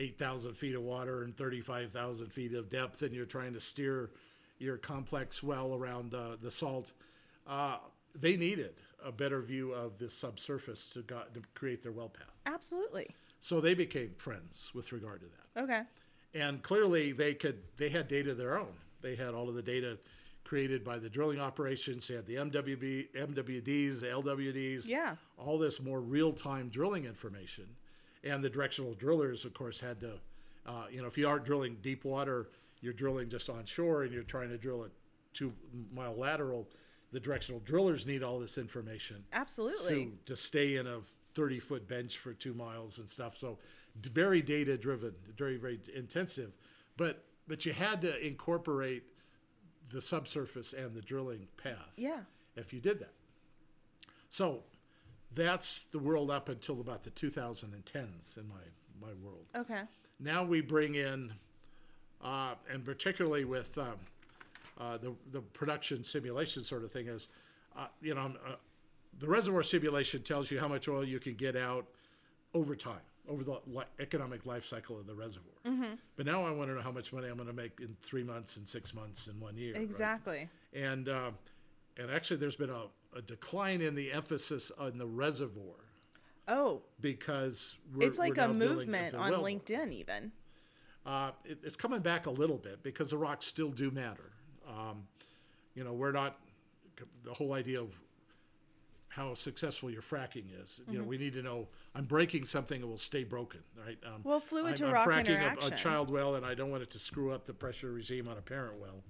8,000 feet of water and 35,000 feet of depth, and you're trying to steer your complex well around uh, the salt, uh, they needed a better view of the subsurface to, go- to create their well path. Absolutely. So they became friends with regard to that. Okay. and clearly they could they had data of their own they had all of the data created by the drilling operations they had the mwb mwds the lwds Yeah. all this more real-time drilling information and the directional drillers of course had to uh, you know if you aren't drilling deep water you're drilling just on shore and you're trying to drill a two mile lateral the directional drillers need all this information Absolutely. to, to stay in a 30 foot bench for two miles and stuff. So very data driven, very, very intensive. But, but you had to incorporate the subsurface and the drilling path yeah. if you did that. So that's the world up until about the 2010s in my, my world. Okay. Now we bring in, uh, and particularly with um, uh, the the production simulation sort of thing is, uh, you know, uh, the reservoir simulation tells you how much oil you can get out over time, over the li- economic life cycle of the reservoir. But now I want to know how much money I'm going to make in three months, and six months, and one year. right? Exactly. And uh, and actually, there's been a, a decline in the emphasis on the reservoir Oh, because we're, it's like a movement on well LinkedIn, even. uh, it, it's coming back a little bit because the rocks still do matter. Um, you know, we're not the whole idea of how successful your fracking is. You know, Mm-hmm. we need to know I'm breaking something that will stay broken, right? Um, Well, fluid I'm, to I'm rock fracking a, a child well, and I don't want it to screw up the pressure regime on a parent well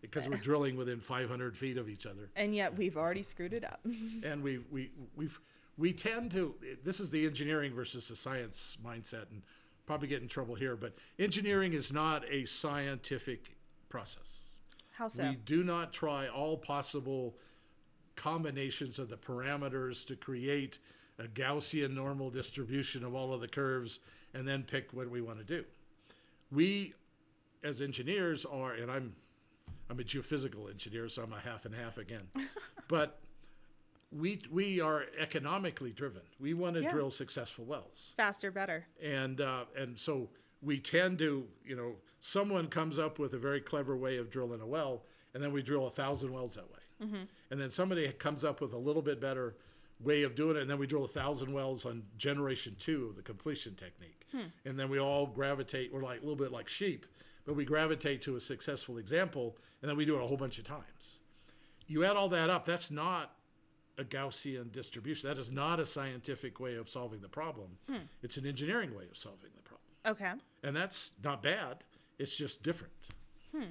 because we're drilling within 500 feet of each other And yet we've already screwed it up. and we we we've we tend to this is the engineering versus the science mindset and probably get in trouble here but engineering is not a scientific process. How so? We do not try all possible combinations of the parameters to create a Gaussian normal distribution of all of the curves and then pick what we want to do. We, as engineers, are, and I'm, I'm a geophysical engineer, so I'm a half and half again, but we we are economically driven. We want to Yeah. drill successful wells Faster, better. and uh, and so we tend to you know someone comes up with a very clever way of drilling a well and then we drill a thousand wells that way and then somebody comes up with a little bit better way of doing it and then we drill a thousand wells on generation two of the completion technique hmm. and then we all gravitate we're like a little bit like sheep but we gravitate to a successful example and then we do it a whole bunch of times you add all that up that's not a Gaussian distribution. That is not a scientific way of solving the problem. Hmm. It's an engineering way of solving the problem. Okay. And that's not bad. It's just different. Hmm.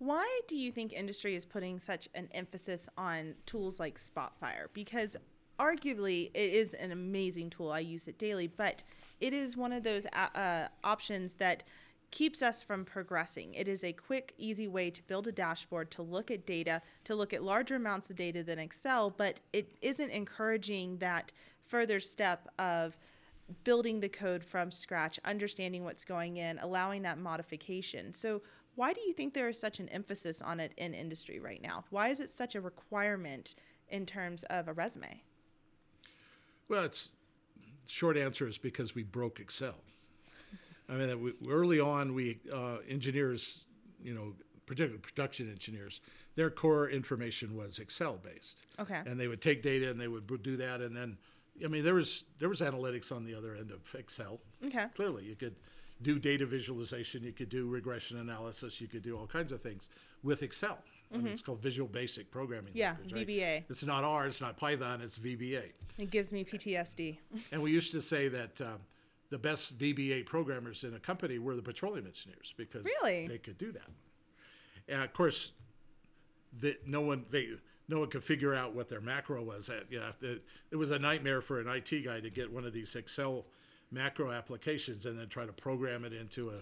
Why do you think industry is putting such an emphasis on tools like Spotfire? Because arguably it is an amazing tool. I use it daily, but it is one of those uh, uh, options that keeps us from progressing. It is a quick, easy way to build a dashboard, to look at data, to look at larger amounts of data than Excel, but it isn't encouraging that further step of building the code from scratch, understanding what's going in, allowing that modification. So, why do you think there is such an emphasis on it in industry right now? Why is it such a requirement in terms of a resume? Well, it's short answer is because we broke Excel. I mean, we, early on, we uh, engineers, you know, particularly production engineers, their core information was Excel based. Okay. And they would take data and they would do that, and then, I mean, there was there was analytics on the other end of Excel. Okay. Clearly, you could do data visualization, you could do regression analysis, you could do all kinds of things with Excel. I mean, it's called Visual Basic Programming. Mm-hmm. Yeah, Language, right? VBA. It's not R, it's not Python, it's VBA. It gives me PTSD. And we used to say that um, the best VBA programmers in a company were the petroleum engineers because Really? they could do that. And of course, the, no one they no one could figure out what their macro was. At you know, it, it was a nightmare for an IT guy to get one of these Excel macro applications and then try to program it into a.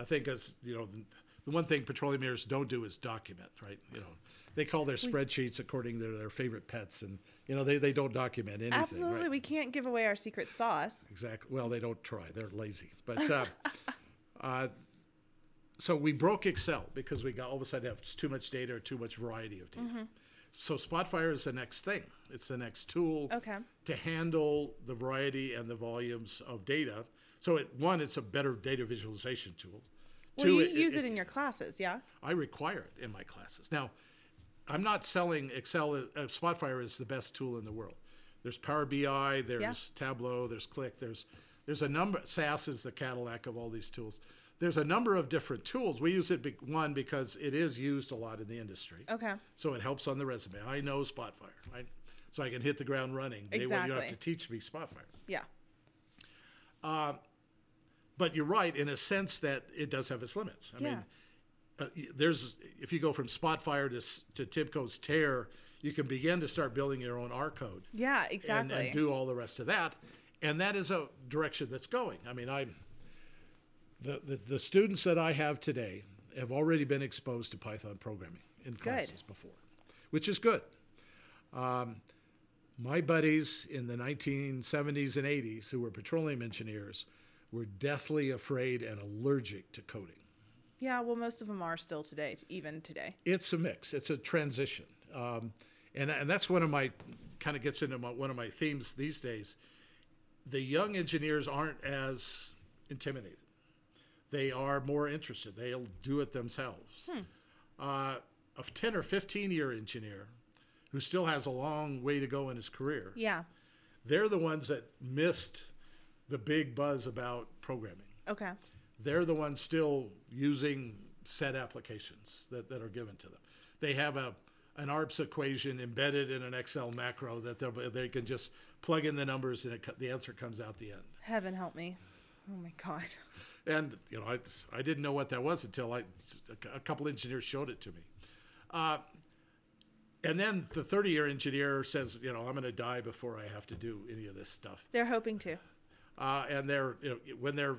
I think as you know, the, the one thing petroleum engineers don't do is document, right? You know, they call their spreadsheets according to their favorite pets, and you know they, they don't document anything. Absolutely. right? We can't give away our secret sauce. Exactly. Well, they don't try. They're lazy. But uh, uh, so we broke Excel because we got all of a sudden have too much data or too much variety of data. So Spotfire is the next thing. It's the next tool Okay. to handle the variety and the volumes of data. So it, one, it's a better data visualization tool. Well, Two, you use it in your classes, yeah? I require it in my classes. Now, I'm not selling Excel. Uh, Spotfire is the best tool in the world. There's Power BI, there's Tableau, there's Qlik, there's there's a number. SAS is the Cadillac of all these tools. There's a number of different tools. We use it be, one because it is used a lot in the industry, Okay. so it helps on the resume. I know Spotfire, right? So I can hit the ground running. They, you have to teach me Spotfire. Yeah. But you're right in a sense that it does have its limits. I Yeah. mean, uh, there's if you go from Spotfire to to Tibco's TERR, you can begin to start building your own R code Yeah, exactly. and do all the rest of that. And that is a direction that's going. I mean, I the, the the students that I have today have already been exposed to Python programming in classes before, which is good. Um, my buddies in the 1970s and 80s who were petroleum engineers were deathly afraid and allergic to coding. yeah, well, most of them are still today, even today. It's a mix. It's a transition, um, and and that's one of my kind of gets into my, one of my themes these days. The young engineers aren't as intimidated. They are more interested. They'll do it themselves. Uh, a ten or fifteen year engineer who still has a long way to go in his career. Yeah. They're the ones that missed the big buzz about programming Okay. they're the ones still using set applications that, that are given to them. They have a an ARPS equation embedded in an Excel macro that they'll- can just plug in the numbers and it, the answer comes out the end. Heaven help me. Oh my God. And you know, I, I didn't know what that was until I, a couple engineers showed it to me. Uh, and then the 30 year engineer says, you know, I'm going to die before I have to do any of this stuff. They're hoping to. uh, and they're you know, when they're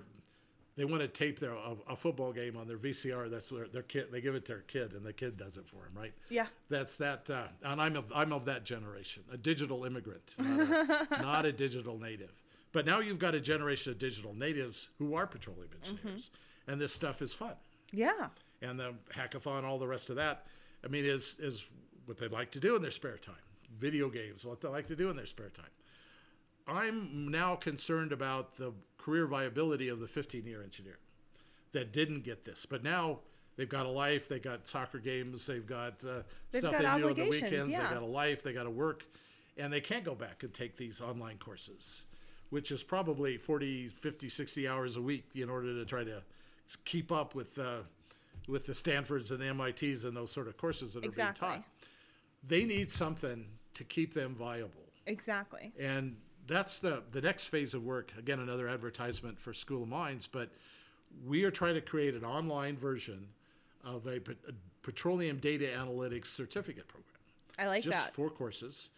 they want to tape their a, a football game on their VCR. That's their, their kid. They give it to their kid, and the kid does it for them, right? Yeah. That's that. Uh, and I'm of, I'm of that generation, a digital immigrant, not a, not a digital native. But now you've got a generation of digital natives who are petroleum engineers, and this stuff is fun. Yeah. And the hackathon, all the rest of that, I mean, is is what they like to do in their spare time. Video games, what they like to do in their spare time. I'm now concerned about the career viability of the 15 year engineer that didn't get this. But now they've got a life, they've got soccer games, they've got uh, They've stuff got they do on the weekends, yeah. they've got a life, they got to work, and they can't go back and take these online courses, which is probably 40, 50, 60 hours a week in order to try to keep up with. Uh, with the Stanfords and the MITs and those sort of courses that are being taught, they need something to keep them viable. Exactly. and that's the the next phase of work again another advertisement for school of mines but we are trying to create an online version of a, pet- a petroleum data analytics certificate program. I like that. just four courses.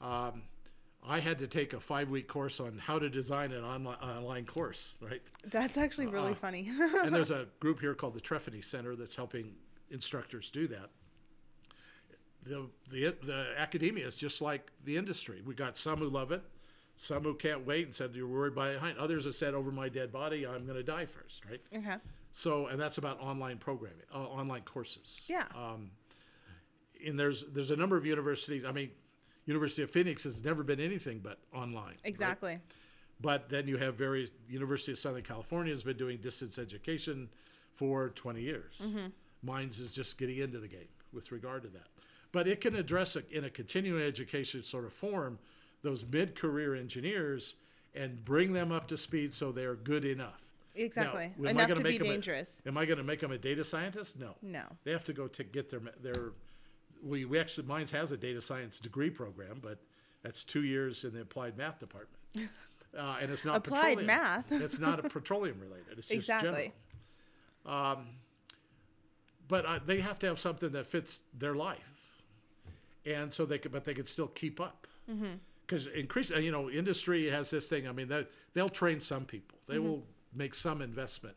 Um, i had to take a five week course on how to design an online, online course right That's actually really Uh, funny. and there's a group here called the Trefny Center that's helping instructors do that. The, the, the academia is just like the industry. We got some who love it, some who can't wait and said, You're worried by behind. Others have said, Over my dead body, I'm going to die first, right? okay. So, and that's about online programming, uh, online courses. Yeah. Um, and there's there's a number of universities. I mean, University of Phoenix has never been anything but online. right? Exactly. But then you have various University of Southern California has been doing distance education for 20 years. Mm-hmm. Mines is just getting into the game with regard to that. But it can address it in a continuing education sort of form those mid-career engineers and bring them up to speed so they're good enough. Exactly. I Enough to be 'em a- dangerous. am I going to make them a data scientist? No. No. They have to go to get their their. We, we actually Mines has a data science degree program, but that's two years in the applied math department, uh, and it's not Applied petroleum. math. it's not a petroleum related. It's just Exactly. general. Um, but uh, they have to have something that fits their life, and so they could, but they could still keep up. Because increase, uh, you know, industry has this thing. I mean, that they'll train some people. They will make some investment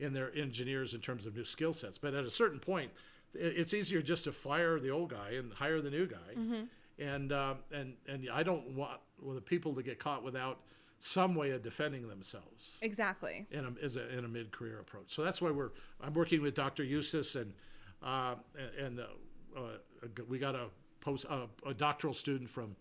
in their engineers in terms of new skill sets. But at a certain point, it's easier just to fire the old guy and hire the new guy. And uh, and and I don't want well, the people to get caught without some way of defending themselves Exactly. in a, as a, in a mid-career approach. So that's why we're I'm working with Dr. Eustes and uh, and uh, uh, we got a post uh, a doctoral student from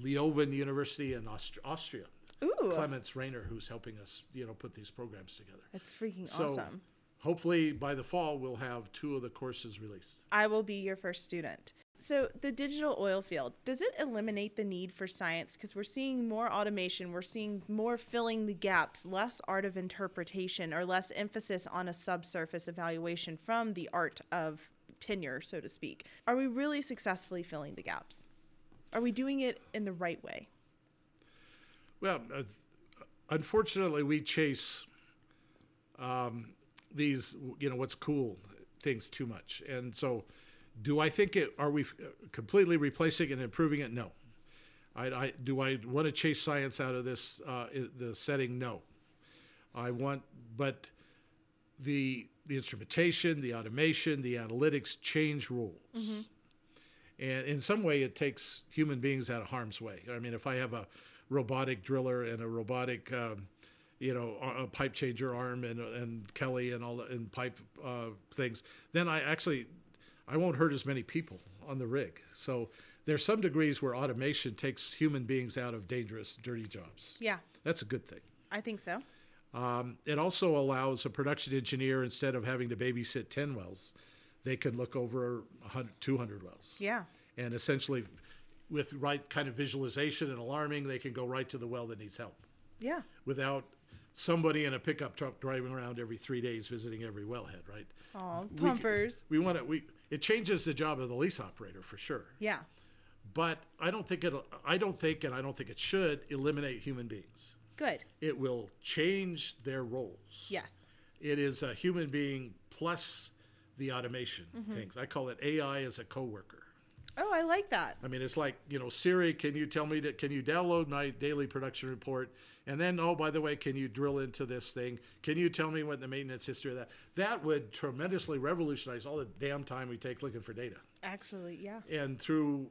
Leoben University in Aust- Austria, Ooh. Clemens Rayner, who's helping us you know put these programs together. That's freaking So awesome. Hopefully by the fall we'll have two of the courses released. I will be your first student. So, the digital oil field, does it eliminate the need for science? Because we're seeing more automation, we're seeing more filling the gaps, less art of interpretation, or less emphasis on a subsurface evaluation from the art of tenure, so to speak. Are we really successfully filling the gaps? Are we doing it in the right way? Well, uh, unfortunately, we chase um, these, you know, what's cool things too much. And so, do I think it? Are we completely replacing and improving it? No. I, I do. I want to chase science out of this uh, the setting. No. I want, but the the instrumentation, the automation, the analytics change rules. And in some way, it takes human beings out of harm's way. I mean, if I have a robotic driller and a robotic, um, you know, a pipe changer arm and, and Kelly and all the and pipe uh, things, then I actually I won't hurt as many people on the rig. So there's some degrees where automation takes human beings out of dangerous, dirty jobs. Yeah, That's a good thing. I think so. Um, it also allows a production engineer, instead of having to babysit 10 wells, they can look over 100, 200 wells. Yeah, And essentially, with right kind of visualization and alarming, they can go right to the well that needs help yeah, without somebody in a pickup truck driving around every three days visiting every wellhead, right? oh, We pumpers. We want to, we, it changes the job of the lease operator for sure. Yeah, But I don't think it'll, I don't think, and I don't think it should eliminate human beings. good. It will change their roles. Yes, It is a human being plus the automation Mm-hmm. things. I call it AI as a coworker. Oh, I like that. I mean, it's like you know, Siri, can you tell me that? Can you download my daily production report? And then, oh, by the way, can you drill into this thing? Can you tell me what the maintenance history of that? That would tremendously revolutionize all the damn time we take looking for data. Actually, yeah. And through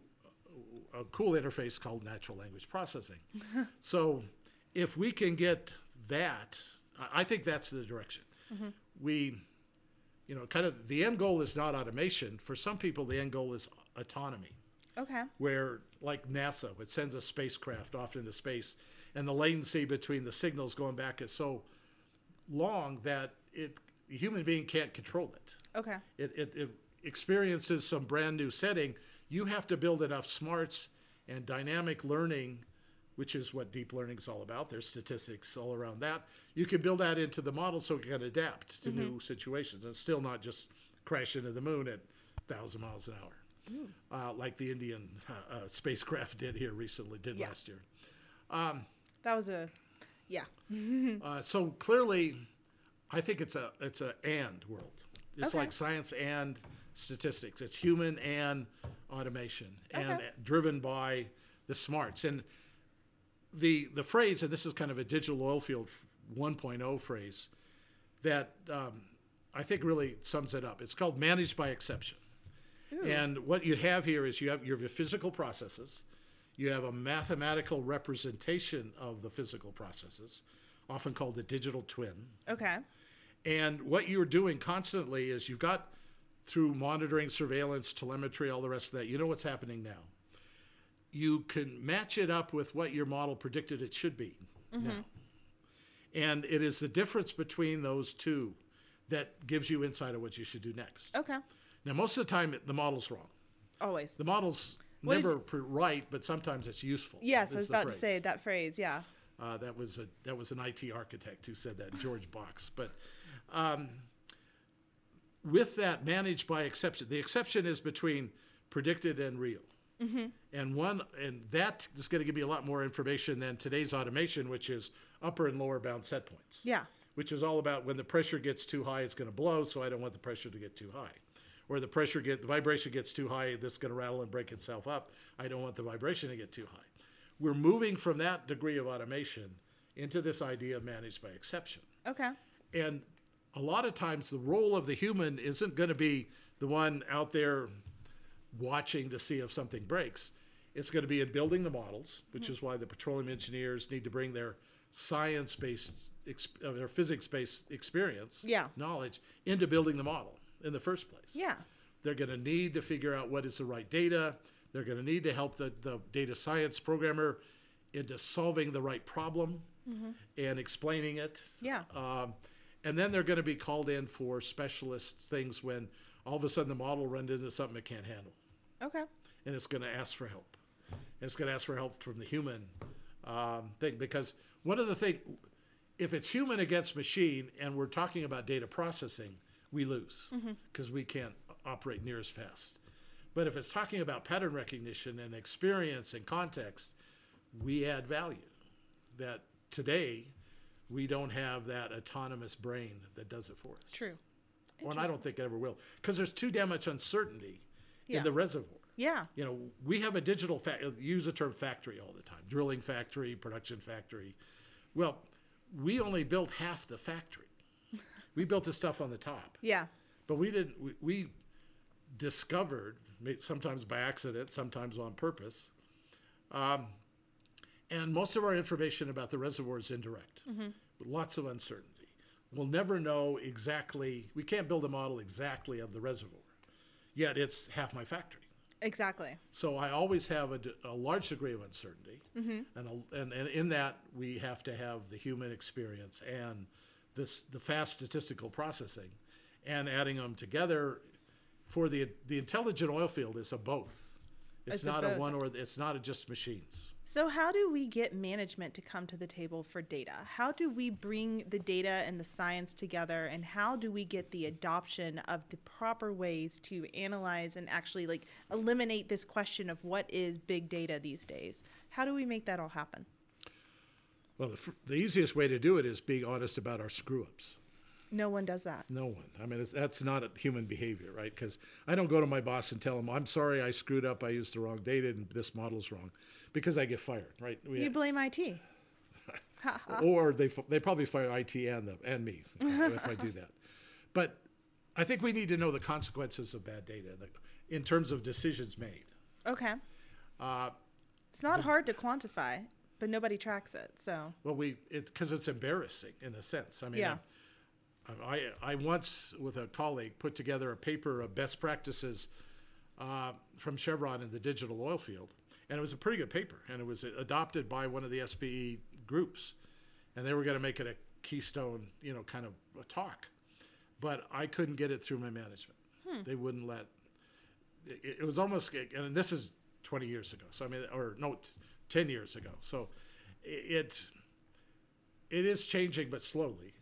a cool interface called natural language processing. so, if we can get that, I I think that's the direction. Mm-hmm. We, you know, kind of the end goal is not automation. For some people, the end goal is autonomy Okay. where like NASA, it sends a spacecraft off into space, and the latency between the signals going back is so long that it a human being can't control it. Okay. It, it, it experiences some brand new setting. You have to build enough smarts and dynamic learning, which is what deep learning is all about. There's statistics all around that. You can build that into the model so it can adapt to new situations and still not just crash into the moon at 1,000 miles an hour, uh, like the Indian uh, uh, spacecraft did here recently, did Yeah. last year. That was a, yeah. Uh, so clearly, I think it's a it's a and world. It's Okay. like science and statistics. It's human and automation, and Okay. driven by the smarts. And the the phrase, and this is kind of a digital oil field 1.0 phrase, that um, I think really sums it up. It's called managed by exception. And what you have here is you have your physical processes, you have a mathematical representation of the physical processes, often called the digital twin. Okay. And what you're doing constantly is you've got through monitoring, surveillance, telemetry, all the rest of that, you know what's happening now. You can match it up with what your model predicted it should be now. And it is the difference between those two that gives you insight of what you should do next. Okay. Now, most of the time, the model's wrong. Always. The model's What never you- right, but sometimes it's useful. Yes, I was about to say that phrase. Yeah. Uh, that was a that was an IT architect who said that, George Box. But um, with that, managed by exception. The exception is between predicted and real. Mm-hmm. And one and that is going to give me a lot more information than today's automation, which is upper and lower bound set points. Yeah. Which is all about when the pressure gets too high, it's going to blow. So I don't want the pressure to get too high. Or the pressure get the vibration gets too high, this is going to rattle and break itself up. I don't want the vibration to get too high. We're moving from that degree of automation into this idea of managed by exception. Okay. And a lot of times the role of the human isn't going to be the one out there watching to see if something breaks. It's going to be in building the models, which is why the petroleum engineers need to bring their science-based, ex- uh, their physics-based experience, Yeah. knowledge into building the model in the first place. Yeah. They're going to need to figure out what is the right data. They're going to need to help the, the data science programmer into solving the right problem and explaining it. Yeah. Um, and then they're going to be called in for specialist things when all of a sudden the model runs into something it can't handle. Okay. And it's going to ask for help. And it's going to ask for help from the human um, thing. Because one of the things, if it's human against machine and we're talking about data processing, we lose because we can't operate near as fast. But if it's talking about pattern recognition and experience and context, we add value. That today we don't have that autonomous brain that does it for us. True. Well, and I don't think it ever will because there's too damn much uncertainty Yeah. in the reservoir. Yeah. You know, we have a digital fa- use the term factory all the time, drilling factory, production factory. Well, we only built half the factory. we built the stuff on the top, Yeah. but we didn't. We, we discovered, sometimes by accident, sometimes on purpose, um, and most of our information about the reservoir is indirect, with lots of uncertainty. We'll never know exactly. We can't build a model exactly of the reservoir, yet it's half my factory. Exactly. So I always have a large degree of uncertainty, mm-hmm. and, a, and and in that we have to have the human experience and this the fast statistical processing, and adding them together for the the intelligent oil field is a both. It's, It's not a, both. one or it's not a just machines. So, how do we get management to come to the table for data? How do we bring the data and the science together? And how do we get the adoption of the proper ways to analyze and actually like eliminate this question of what is big data these days? How do we make that all happen? Well, the, the easiest way to do it is being honest about our screw ups. No one does that. No one. I mean, it's, that's not human behavior, right? Because I don't go to my boss and tell him, I'm sorry, I screwed up. I used the wrong data and this model's wrong because I get fired, right? We- You blame IT. or they they probably fire IT and, the, and me if I do that. But I think we need to know the consequences of bad data in terms of decisions made. Okay. Uh, It's not hard to quantify, but nobody tracks it. So, Well, we it because it's embarrassing in a sense. I mean, Yeah. I, I I once with a colleague put together a paper of best practices uh, from Chevron in the digital oil field, and it was a pretty good paper, and it was adopted by one of the SPE groups, and they were going to make it a keystone, you know, kind of a talk, but I couldn't get it through my management. They wouldn't let. It, it was almost, and this is 20 years ago. So I mean, or no, t- 10 years ago. So it it is changing, but slowly.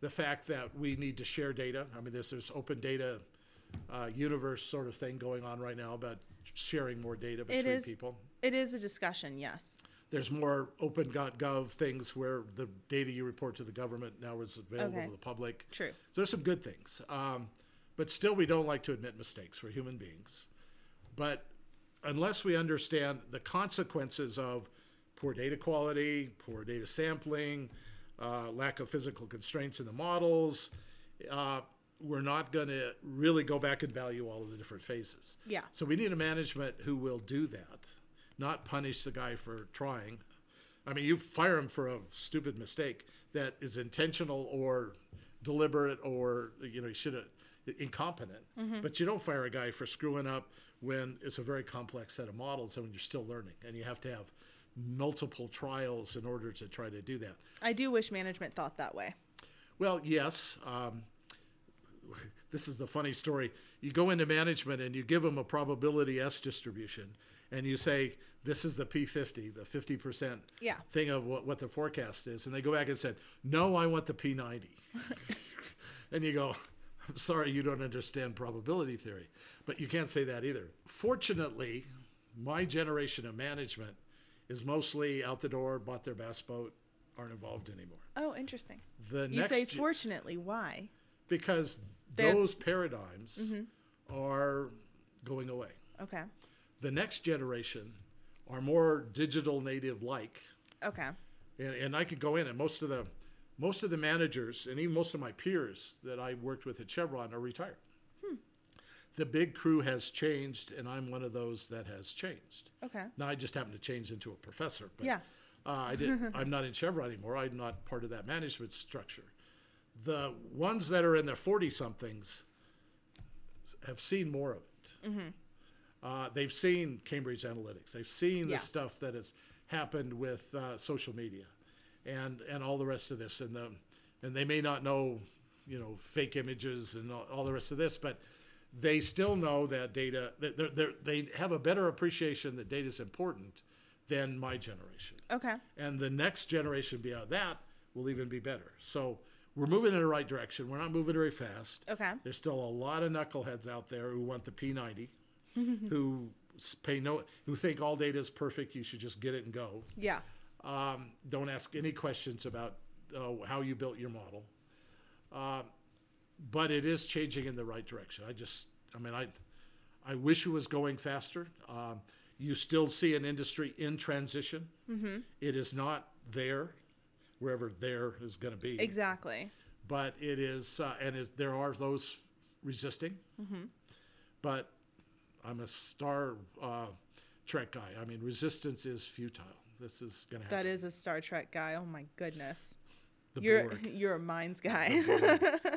The fact that we need to share data. I mean, there's this open data uh, universe sort of thing going on right now about sharing more data between is- people. it is a discussion, yes. There's more open.gov things where the data you report to the government now is available Okay. to the public. True. So there's some good things. Um, but still, we don't like to admit mistakes. We're human beings. But unless we understand the consequences of poor data quality, poor data sampling, uh, lack of physical constraints in the models, uh, we're not going to really go back and value all of the different phases. Yeah. So we need a management who will do that, not punish the guy for trying. I mean, you fire him for a stupid mistake that is intentional or deliberate or you know he should have incompetent. But you don't fire a guy for screwing up when it's a very complex set of models and when you're still learning and you have to have multiple trials in order to try to do that. I do wish management thought that way. Well, yes. Um, this is the funny story. You go into management and you give them a probability S distribution, and you say, "This is the P50, the 50 percent Yeah. thing of what, what the forecast is," and they go back and said, "No, I want the P90," and you go, "I'm sorry, you don't understand probability theory," but you can't say that either. Fortunately, my generation of management is mostly out the door, bought their bass boat, aren't involved anymore. Oh, interesting. The You say ge- fortunately. Why? because They're- those paradigms mm-hmm. are going away. Okay. The next generation are more digital native like, Okay. and, and I could go in and most of the most of the managers and even most of my peers that I worked with at Chevron are retired. The big crew has changed, and I'm one of those that has changed. Okay. Now I just happen to change into a professor. But, Yeah. Uh, I did. I'm not in Chevron anymore. I'm not part of that management structure. The ones that are in their 40 somethings have seen more of it. Mm-hmm. Uh, they've seen Cambridge Analytica. They've seen Yeah. the stuff that has happened with uh, social media, and and all the rest of this. And the and they may not know, you know, fake images and all, all the rest of this, but they still know that data. that They're, they're, they have a better appreciation that data is important than my generation Okay. and the next generation beyond that will even be better. So we're moving in the right direction. We're not moving very fast. Okay. There's still a lot of knuckleheads out there who want the P90, who pay no, who think all data is perfect. You should just get it and go. Yeah. Um, don't ask any questions about uh, how you built your model. Uh, but it is changing in the right direction. I just, I mean, I, I wish it was going faster. Um, you still see an industry in transition. It is not there, wherever there is going to be. Exactly. But it is, uh, and it, there are those resisting. But I'm a Star uh, Trek guy. I mean, resistance is futile. This is going to happen. That is a Star Trek guy. Oh my goodness. the you're Borg. you're a Mines guy.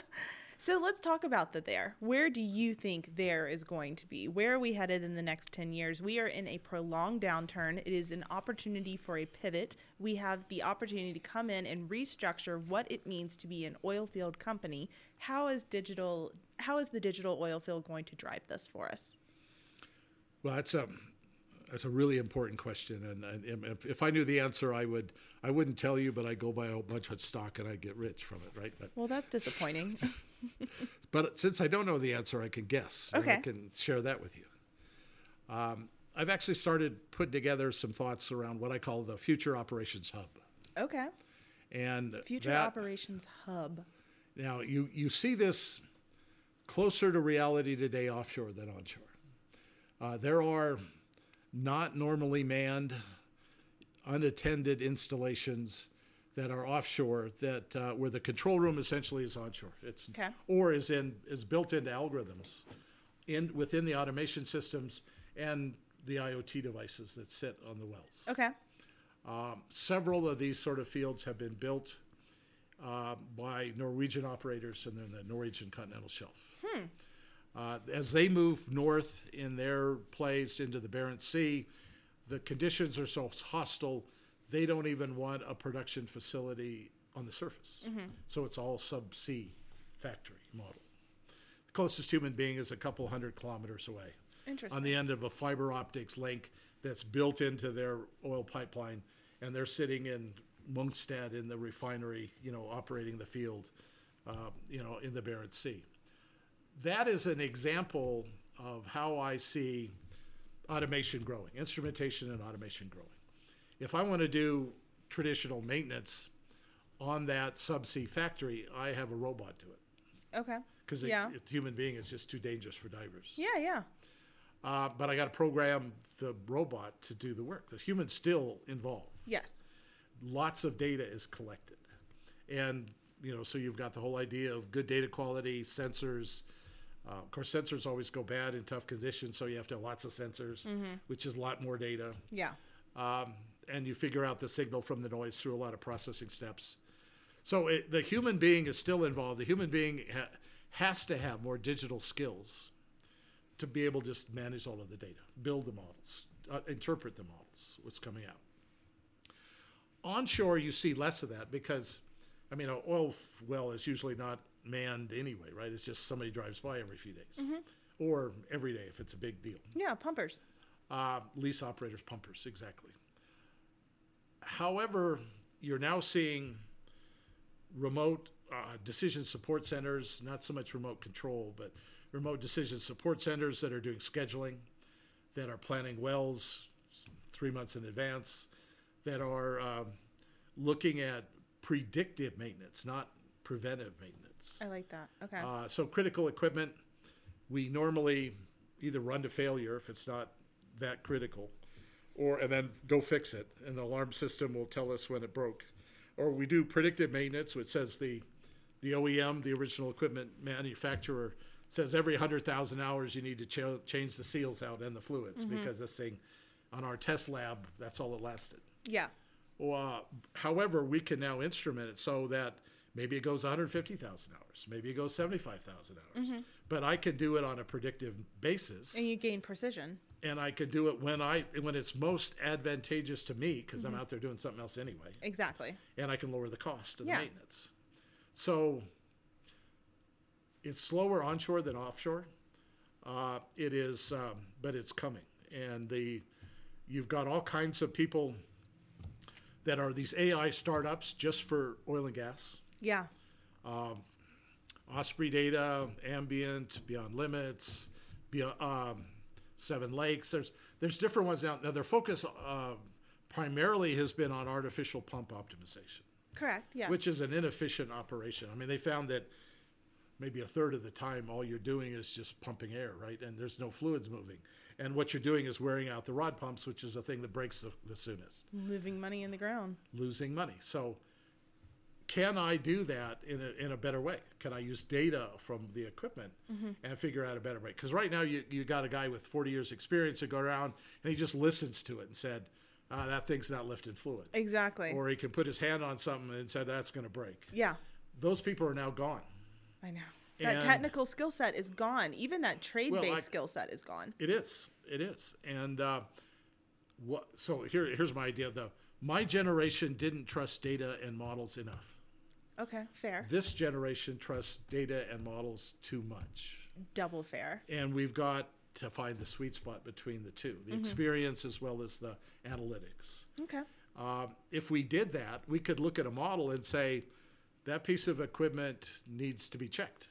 so let's talk about the there. Where do you think there is going to be? Where are we headed in the next 10 years? We are in a prolonged downturn. It is an opportunity for a pivot. We have the opportunity to come in and restructure what it means to be an oil field company. How is digital how is the digital oil field going to drive this for us? Well, that's a that's a really important question, and, and if, if I knew the answer, I would I wouldn't tell you, but I go buy a bunch of stock and I get rich from it, right? But Well, that's disappointing. but since I don't know the answer, I can guess. and I can share that with you. Um, I've actually started putting together some thoughts around what I call the future operations hub, okay. and Future that, operations hub. Now, you, you see this closer to reality today offshore than onshore. Uh, there are not normally manned, unattended installations that are offshore that uh, where the control room essentially is onshore. It's Okay. or is in is built into algorithms in within the automation systems and the IoT devices that sit on the wells. Okay. Um, several of these sort of fields have been built uh, by Norwegian operators and then the Norwegian continental shelf. Uh, as they move north in their plays into the Barents Sea, the conditions are so hostile, they don't even want a production facility on the surface. So it's all subsea factory model. The closest human being is a couple hundred kilometers away Interesting. on the end of a fiber optics link that's built into their oil pipeline, and they're sitting in Mongstad in the refinery, you know, operating the field, uh, you know, in the Barents Sea. That is an example of how I see automation growing, instrumentation and automation growing. If I want to do traditional maintenance on that subsea factory, I have a robot do it okay. because Yeah. the human being is just too dangerous for divers. Yeah, yeah. Uh, but I got to program the robot to do the work. The human's still involved. Yes. Lots of data is collected, and you know, so you've got the whole idea of good data quality, sensors. Uh, of course, sensors always go bad in tough conditions, so you have to have lots of sensors, which is a lot more data. Yeah. Um, and you figure out the signal from the noise through a lot of processing steps. So it, the human being is still involved. The human being ha- has to have more digital skills to be able to just manage all of the data, build the models, uh, interpret the models, what's coming out. Onshore, you see less of that because, I mean, an oil well is usually not manned anyway, right? It's just somebody drives by every few days or every day if it's a big deal. Yeah, pumpers. Uh, lease operators, pumpers, exactly. However, you're now seeing remote uh, decision support centers, not so much remote control, but remote decision support centers that are doing scheduling, that are planning wells three months in advance, that are um, looking at predictive maintenance, not preventive maintenance. I like that. Okay. Uh, so critical equipment, we normally either run to failure if it's not that critical, or and then go fix it, and the alarm system will tell us when it broke. Or we do predictive maintenance, which says the the OEM, the original equipment manufacturer, says every hundred thousand hours you need to ch- change the seals out and the fluids because this thing, on our test lab, that's all it lasted. yeah. Well, however, we can now instrument it so that maybe it goes 150,000 hours, maybe it goes 75,000 hours, but I can do it on a predictive basis, And you gain precision. and I can do it when I when it's most advantageous to me because I'm out there doing something else anyway, Exactly. and I can lower the cost of Yeah. the maintenance. So it's slower onshore than offshore. Uh, it is, um, but it's coming, and the you've got all kinds of people that are these AI startups just for oil and gas. Yeah. Osprey Data, Ambyint, Beyond Limits, Beyond, um, Seven Lakes. There's there's different ones now. Now their focus uh, primarily has been on artificial pump optimization, Correct. Yes. which is an inefficient operation. I mean, they found that maybe a third of the time all you're doing is just pumping air, right? And there's no fluids moving. And what you're doing is wearing out the rod pumps, which is a thing that breaks the, the soonest. living money in the ground. losing money. So, can I do that in a, in a better way? Can I use data from the equipment and figure out a better way? Because right now you, you got a guy with 40 years experience to go around and he just listens to it and said, ah, that thing's not lifting fluid. Exactly. Or he can put his hand on something and said, that's going to break. yeah. Those people are now gone. I know. That And- technical skill set is gone. Even that trade based Well, skill set is gone. It is. It is. And uh, what? So here, here's my idea though. My generation didn't trust data and models enough. Okay. Fair. This generation trusts data and models too much. Double fair. and we've got to find the sweet spot between the two the experience as well as the analytics Okay. um, if we did that we could look at a model and say that piece of equipment needs to be checked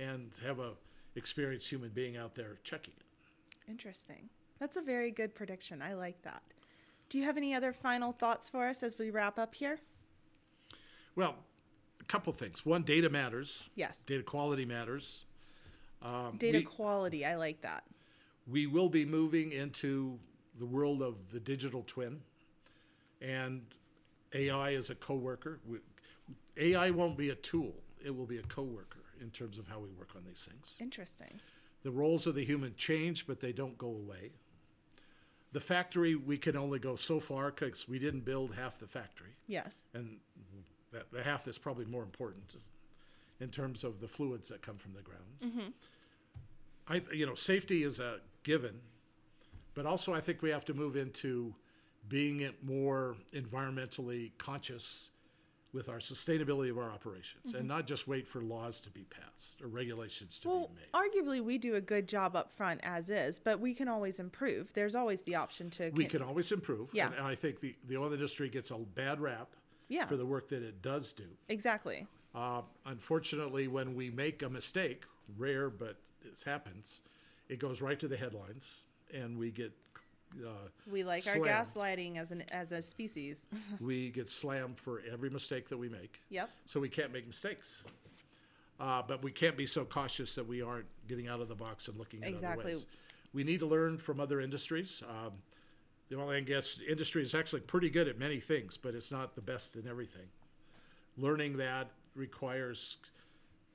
and have a experienced human being out there checking it Interesting. That's a very good prediction. I like that. Do you have any other final thoughts for us as we wrap up here? well couple things. One, data matters. Yes. Data quality matters. Um, Data we, quality. I like that. we will be moving into the world of the digital twin, and AI is a coworker. We, AI won't be a tool; it will be a coworker in terms of how we work on these things. Interesting. The roles of the human change, but they don't go away. The factory, we can only go so far because we didn't build half the factory, Yes. and that the half that's probably more important in terms of the fluids that come from the ground. Mm-hmm. I, you know, safety is a given, but also I think we have to move into being it more environmentally conscious with our sustainability of our operations, and mm-hmm. not just wait for laws to be passed or regulations to Well, be made. arguably, we do a good job up front as is, but we can always improve. There's always the option to. we con- can always improve. Yeah. And I think the, the oil industry gets a bad rap Yeah. for the work that it does do. Exactly. Uh, unfortunately, when we make a mistake, rare but it happens, it goes right to the headlines, and we get uh, We like our gaslighting as an as a species. we get slammed for every mistake that we make. yep. So we can't make mistakes. Uh, but we can't be so cautious that we aren't getting out of the box and looking at Exactly. other ways. We need to learn from other industries. Um, the oil and gas industry is actually pretty good at many things, but it's not the best in everything. Learning that requires,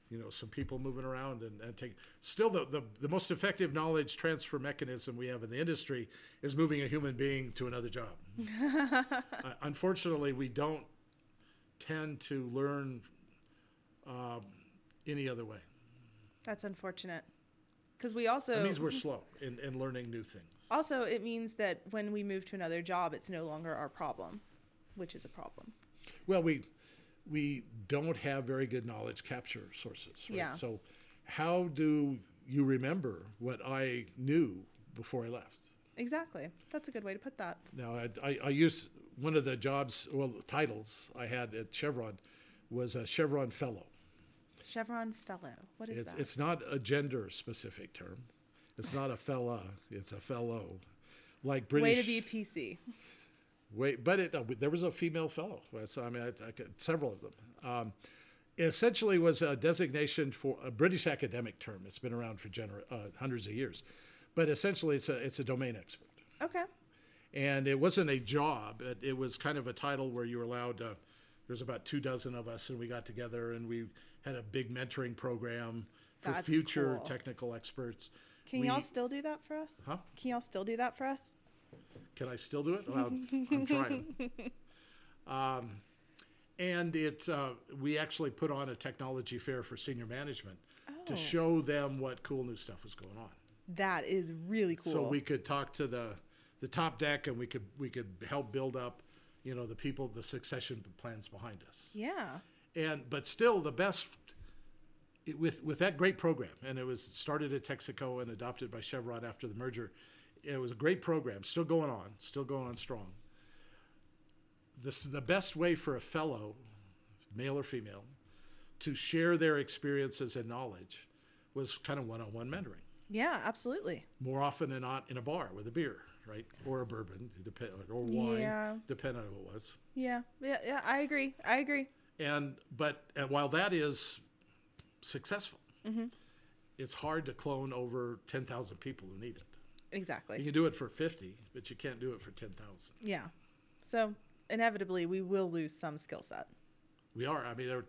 you know, some people moving around and, and take. Still, the, the the most effective knowledge transfer mechanism we have in the industry is moving a human being to another job. uh, unfortunately, we don't tend to learn um, any other way. That's unfortunate. Because we also That means we're slow in, in learning new things. also it means that when we move to another job, it's no longer our problem, which is a problem. Well, we we don't have very good knowledge capture sources. Right? Yeah. So, how do you remember what I knew before I left? Exactly. That's a good way to put that. Now, I, I, I used one of the jobs, well, the titles I had at Chevron was a Chevron Fellow. Chevron fellow. What is It's, that? it's not a gender specific term. It's not a fella. It's a fellow. Like British. Way to be PC. Wait, but it, uh, there was a female fellow. So I mean, I, I could, several of them. Um, it essentially was a designation for a British academic term. It's been around for gener- uh, hundreds of years, but essentially it's a it's a domain expert. Okay. And it wasn't a job. It, it was kind of a title where you were allowed. To, there's about two dozen of us, and we got together and we had a big mentoring program for That's future cool. technical experts. Can We- y'all still do that for us? Huh? Can y'all still do that for us? Can I still do it? Well, I'm trying. Um, and it, uh, we actually put on a technology fair for senior management Oh. to show them what cool new stuff was going on. That is really cool. So we could talk to the, the top deck, and we could we could help build up, you know, the people, the succession plans behind us. yeah. And but still, the best it, with with that great program, and it was started at Texaco and adopted by Chevron after the merger. It was a great program, still going on, still going on strong. This the best way for a fellow, male or female, to share their experiences and knowledge was kind of one-on-one mentoring. Yeah, absolutely. More often than not, in a bar with a beer, right, or a bourbon, depend, or wine, Yeah. depending on who it was. Yeah. Yeah, yeah, I agree. I agree. And but and while that is successful Mm-hmm. it's hard to clone over 10,000 people who need it Exactly. you can do it for 50 but you can't do it for 10,000 Yeah. So inevitably we will lose some skill set. we are i mean there,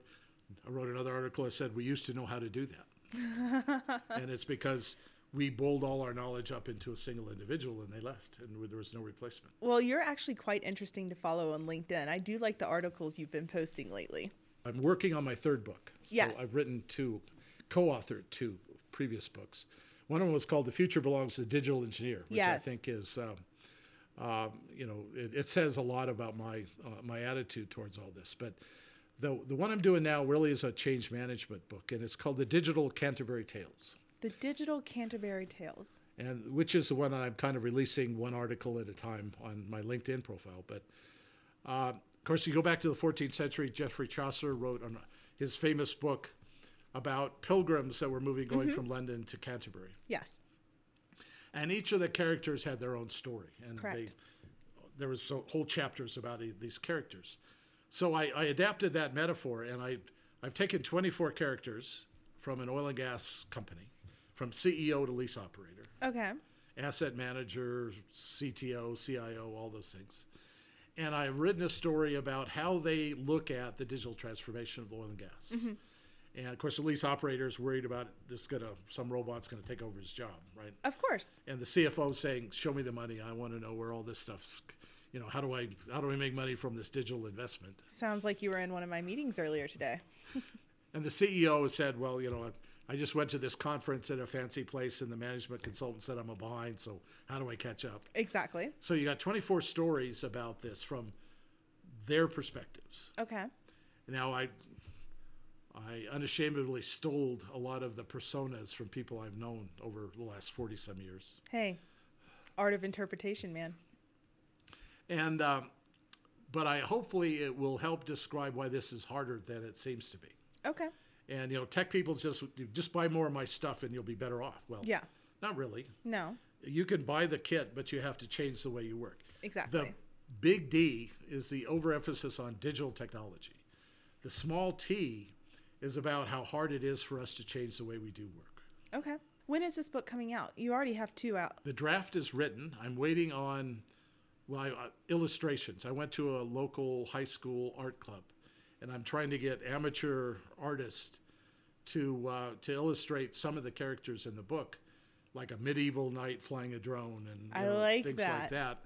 i wrote another article that said we used to know how to do that and it's because we bowled all our knowledge up into a single individual and they left and there was no replacement Well, you're actually quite interesting to follow on LinkedIn. I do like the articles you've been posting lately. i'm working on my third book so Yes. i've written two co-authored two previous books one of them was called the future belongs to the digital engineer which i think is um, um, you know it, it says a lot about my uh, my attitude towards all this but the the one i'm doing now really is a change management book and it's called the digital canterbury tales The Digital Canterbury Tales. and which is the one I'm kind of releasing one article at a time on my LinkedIn profile. But uh, of course, you go back to the 14th century. Geoffrey Chaucer wrote on his famous book about pilgrims that were moving going from London to Canterbury, Yes. and each of the characters had their own story, and they, there was so, whole chapters about e- these characters. So I, I adapted that metaphor, and I I've taken 24 characters from an oil and gas company, from CEO to lease operator, Okay. asset manager, CTO, CIO, all those things. And I've written a story about how they look at the digital transformation of oil and gas. Mm-hmm. And of course, the lease operator is worried about this gonna some robot's gonna take over his job, right? Of course. And the CFO is saying, "Show me the money. I want to know where all this stuff's. You know, how do I how do I make money from this digital investment?" Sounds like you were in one of my meetings earlier today. And the CEO has said, "Well, you know, I just went to this conference at a fancy place, and the management consultant said I'm a behind. So how do I catch up?" Exactly. So you got 24 stories about this from their perspectives. Okay. Now I I unashamedly stole a lot of the personas from people I've known over the last 40 some years. Hey, art of interpretation, man. And um, but I hopefully it will help describe why this is harder than it seems to be. Okay. And you know, tech people just just buy more of my stuff and you'll be better off. Well, Yeah. not really. No. You can buy the kit, but you have to change the way you work. Exactly. The big D is the overemphasis on digital technology. The small T is about how hard it is for us to change the way we do work. Okay. When is this book coming out? You already have two out. The draft is written. I'm waiting on well I, uh, illustrations. I went to a local high school art club, and I'm trying to get amateur artists to uh, to illustrate some of the characters in the book, like a medieval knight flying a drone and you know, like things that. like that.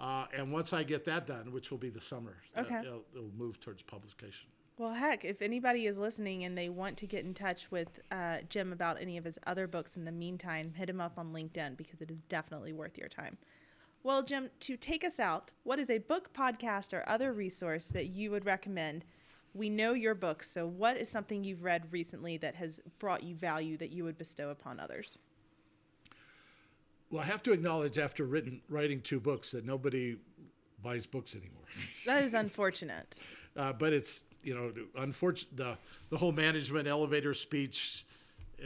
Uh, and once I get that done, which will be the summer, uh, Okay. it'll, it'll move towards publication. Well, heck, if anybody is listening and they want to get in touch with uh, Jim about any of his other books in the meantime, hit him up on LinkedIn because it is definitely worth your time. Well, Jim, to take us out, what is a book, podcast, or other resource that you would recommend? We know your books, so what is something you've read recently that has brought you value that you would bestow upon others? Well, I have to acknowledge after written, writing two books that nobody buys books anymore. That is unfortunate. uh, but it's you know unfortunate the the whole management elevator speech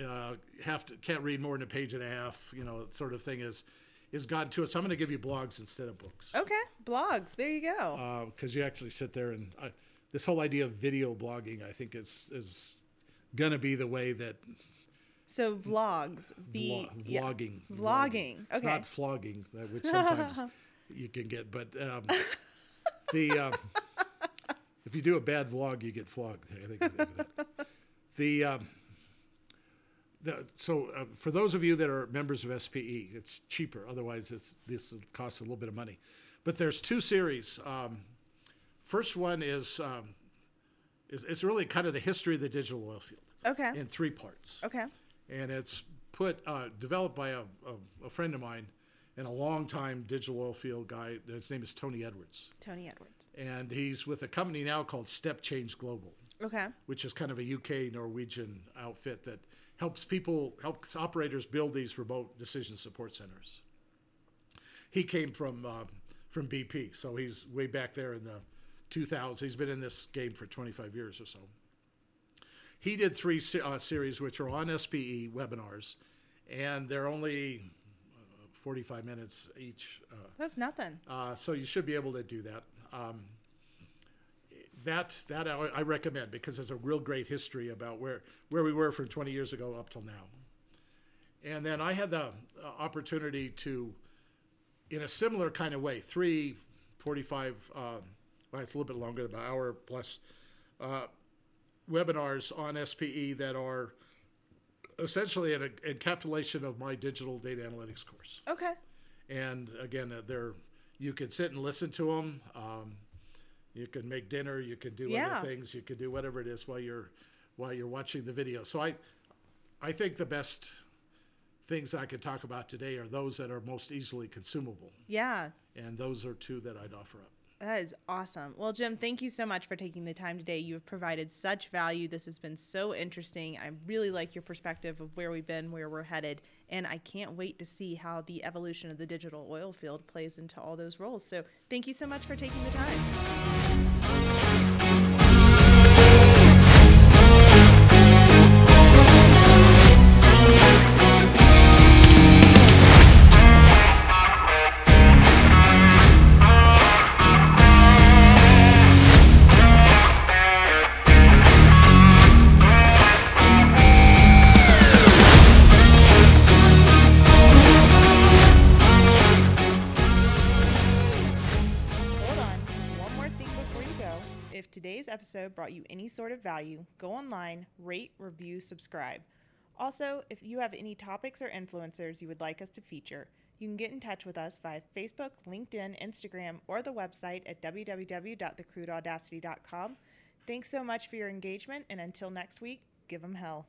uh, have to can't read more than a page and a half you know sort of thing is is gotten to us. So I'm going to give you blogs instead of books Okay, blogs. There you go. because you actually sit there and uh, this whole idea of video blogging I think is is going to be the way that so vlogs. V. vlo- yeah. vlogging Vlogging, It's okay. not flogging which sometimes you can get but um, the um, if you do a bad vlog you get flogged I think, I think the um, the, so uh, for those of you that are members of SPE, it's cheaper. Otherwise, it's this costs a little bit of money. But there's two series. Um, first one is, um, is it's really kind of the history of the digital oil field Okay. in three parts Okay. and it's put uh, developed by a, a, a friend of mine and a longtime digital oil field guy. His name is Tony Edwards, Tony Edwards. and he's with a company now called Step Change Global, Okay. which is kind of a UK Norwegian outfit that helps people helps operators build these remote decision support centers. He came from uh, from BP, so he's way back there in the 2000s. He's been in this game for 25 years or so. He did three uh, series, which are on SPE webinars, and they're only uh, 45 minutes each. Uh, That's nothing. uh, so you should be able to do that. Um, that that I, I recommend because there's a real great history about where where we were from 20 years ago up till now. And then I had the uh, opportunity to, in a similar kind of way, three 45, um, well, it's a little bit longer, about an hour plus, uh, webinars on SPE that are essentially an encapsulation of my digital data analytics course Okay. and again, uh, they're you can sit and listen to them. Um, you can make dinner. You can do Yeah. other things. You can do whatever it is while you're while you're watching the video. So I I think the best things I could talk about today are those that are most easily consumable, Yeah. and those are two that I'd offer up. That is awesome. Well, Jim, thank you so much for taking the time today. You have provided such value. This has been so interesting. I really like your perspective of where we've been, where we're headed, and I can't wait to see how the evolution of the digital oil field plays into all those roles. So, thank you so much for taking the time. Episode brought you any sort of value, go online, rate, review, subscribe. Also, if you have any topics or influencers you would like us to feature, you can get in touch with us via Facebook, LinkedIn, Instagram, or the website at www.thecrudeaudacity.com. Thanks so much for your engagement, and until next week, give them hell.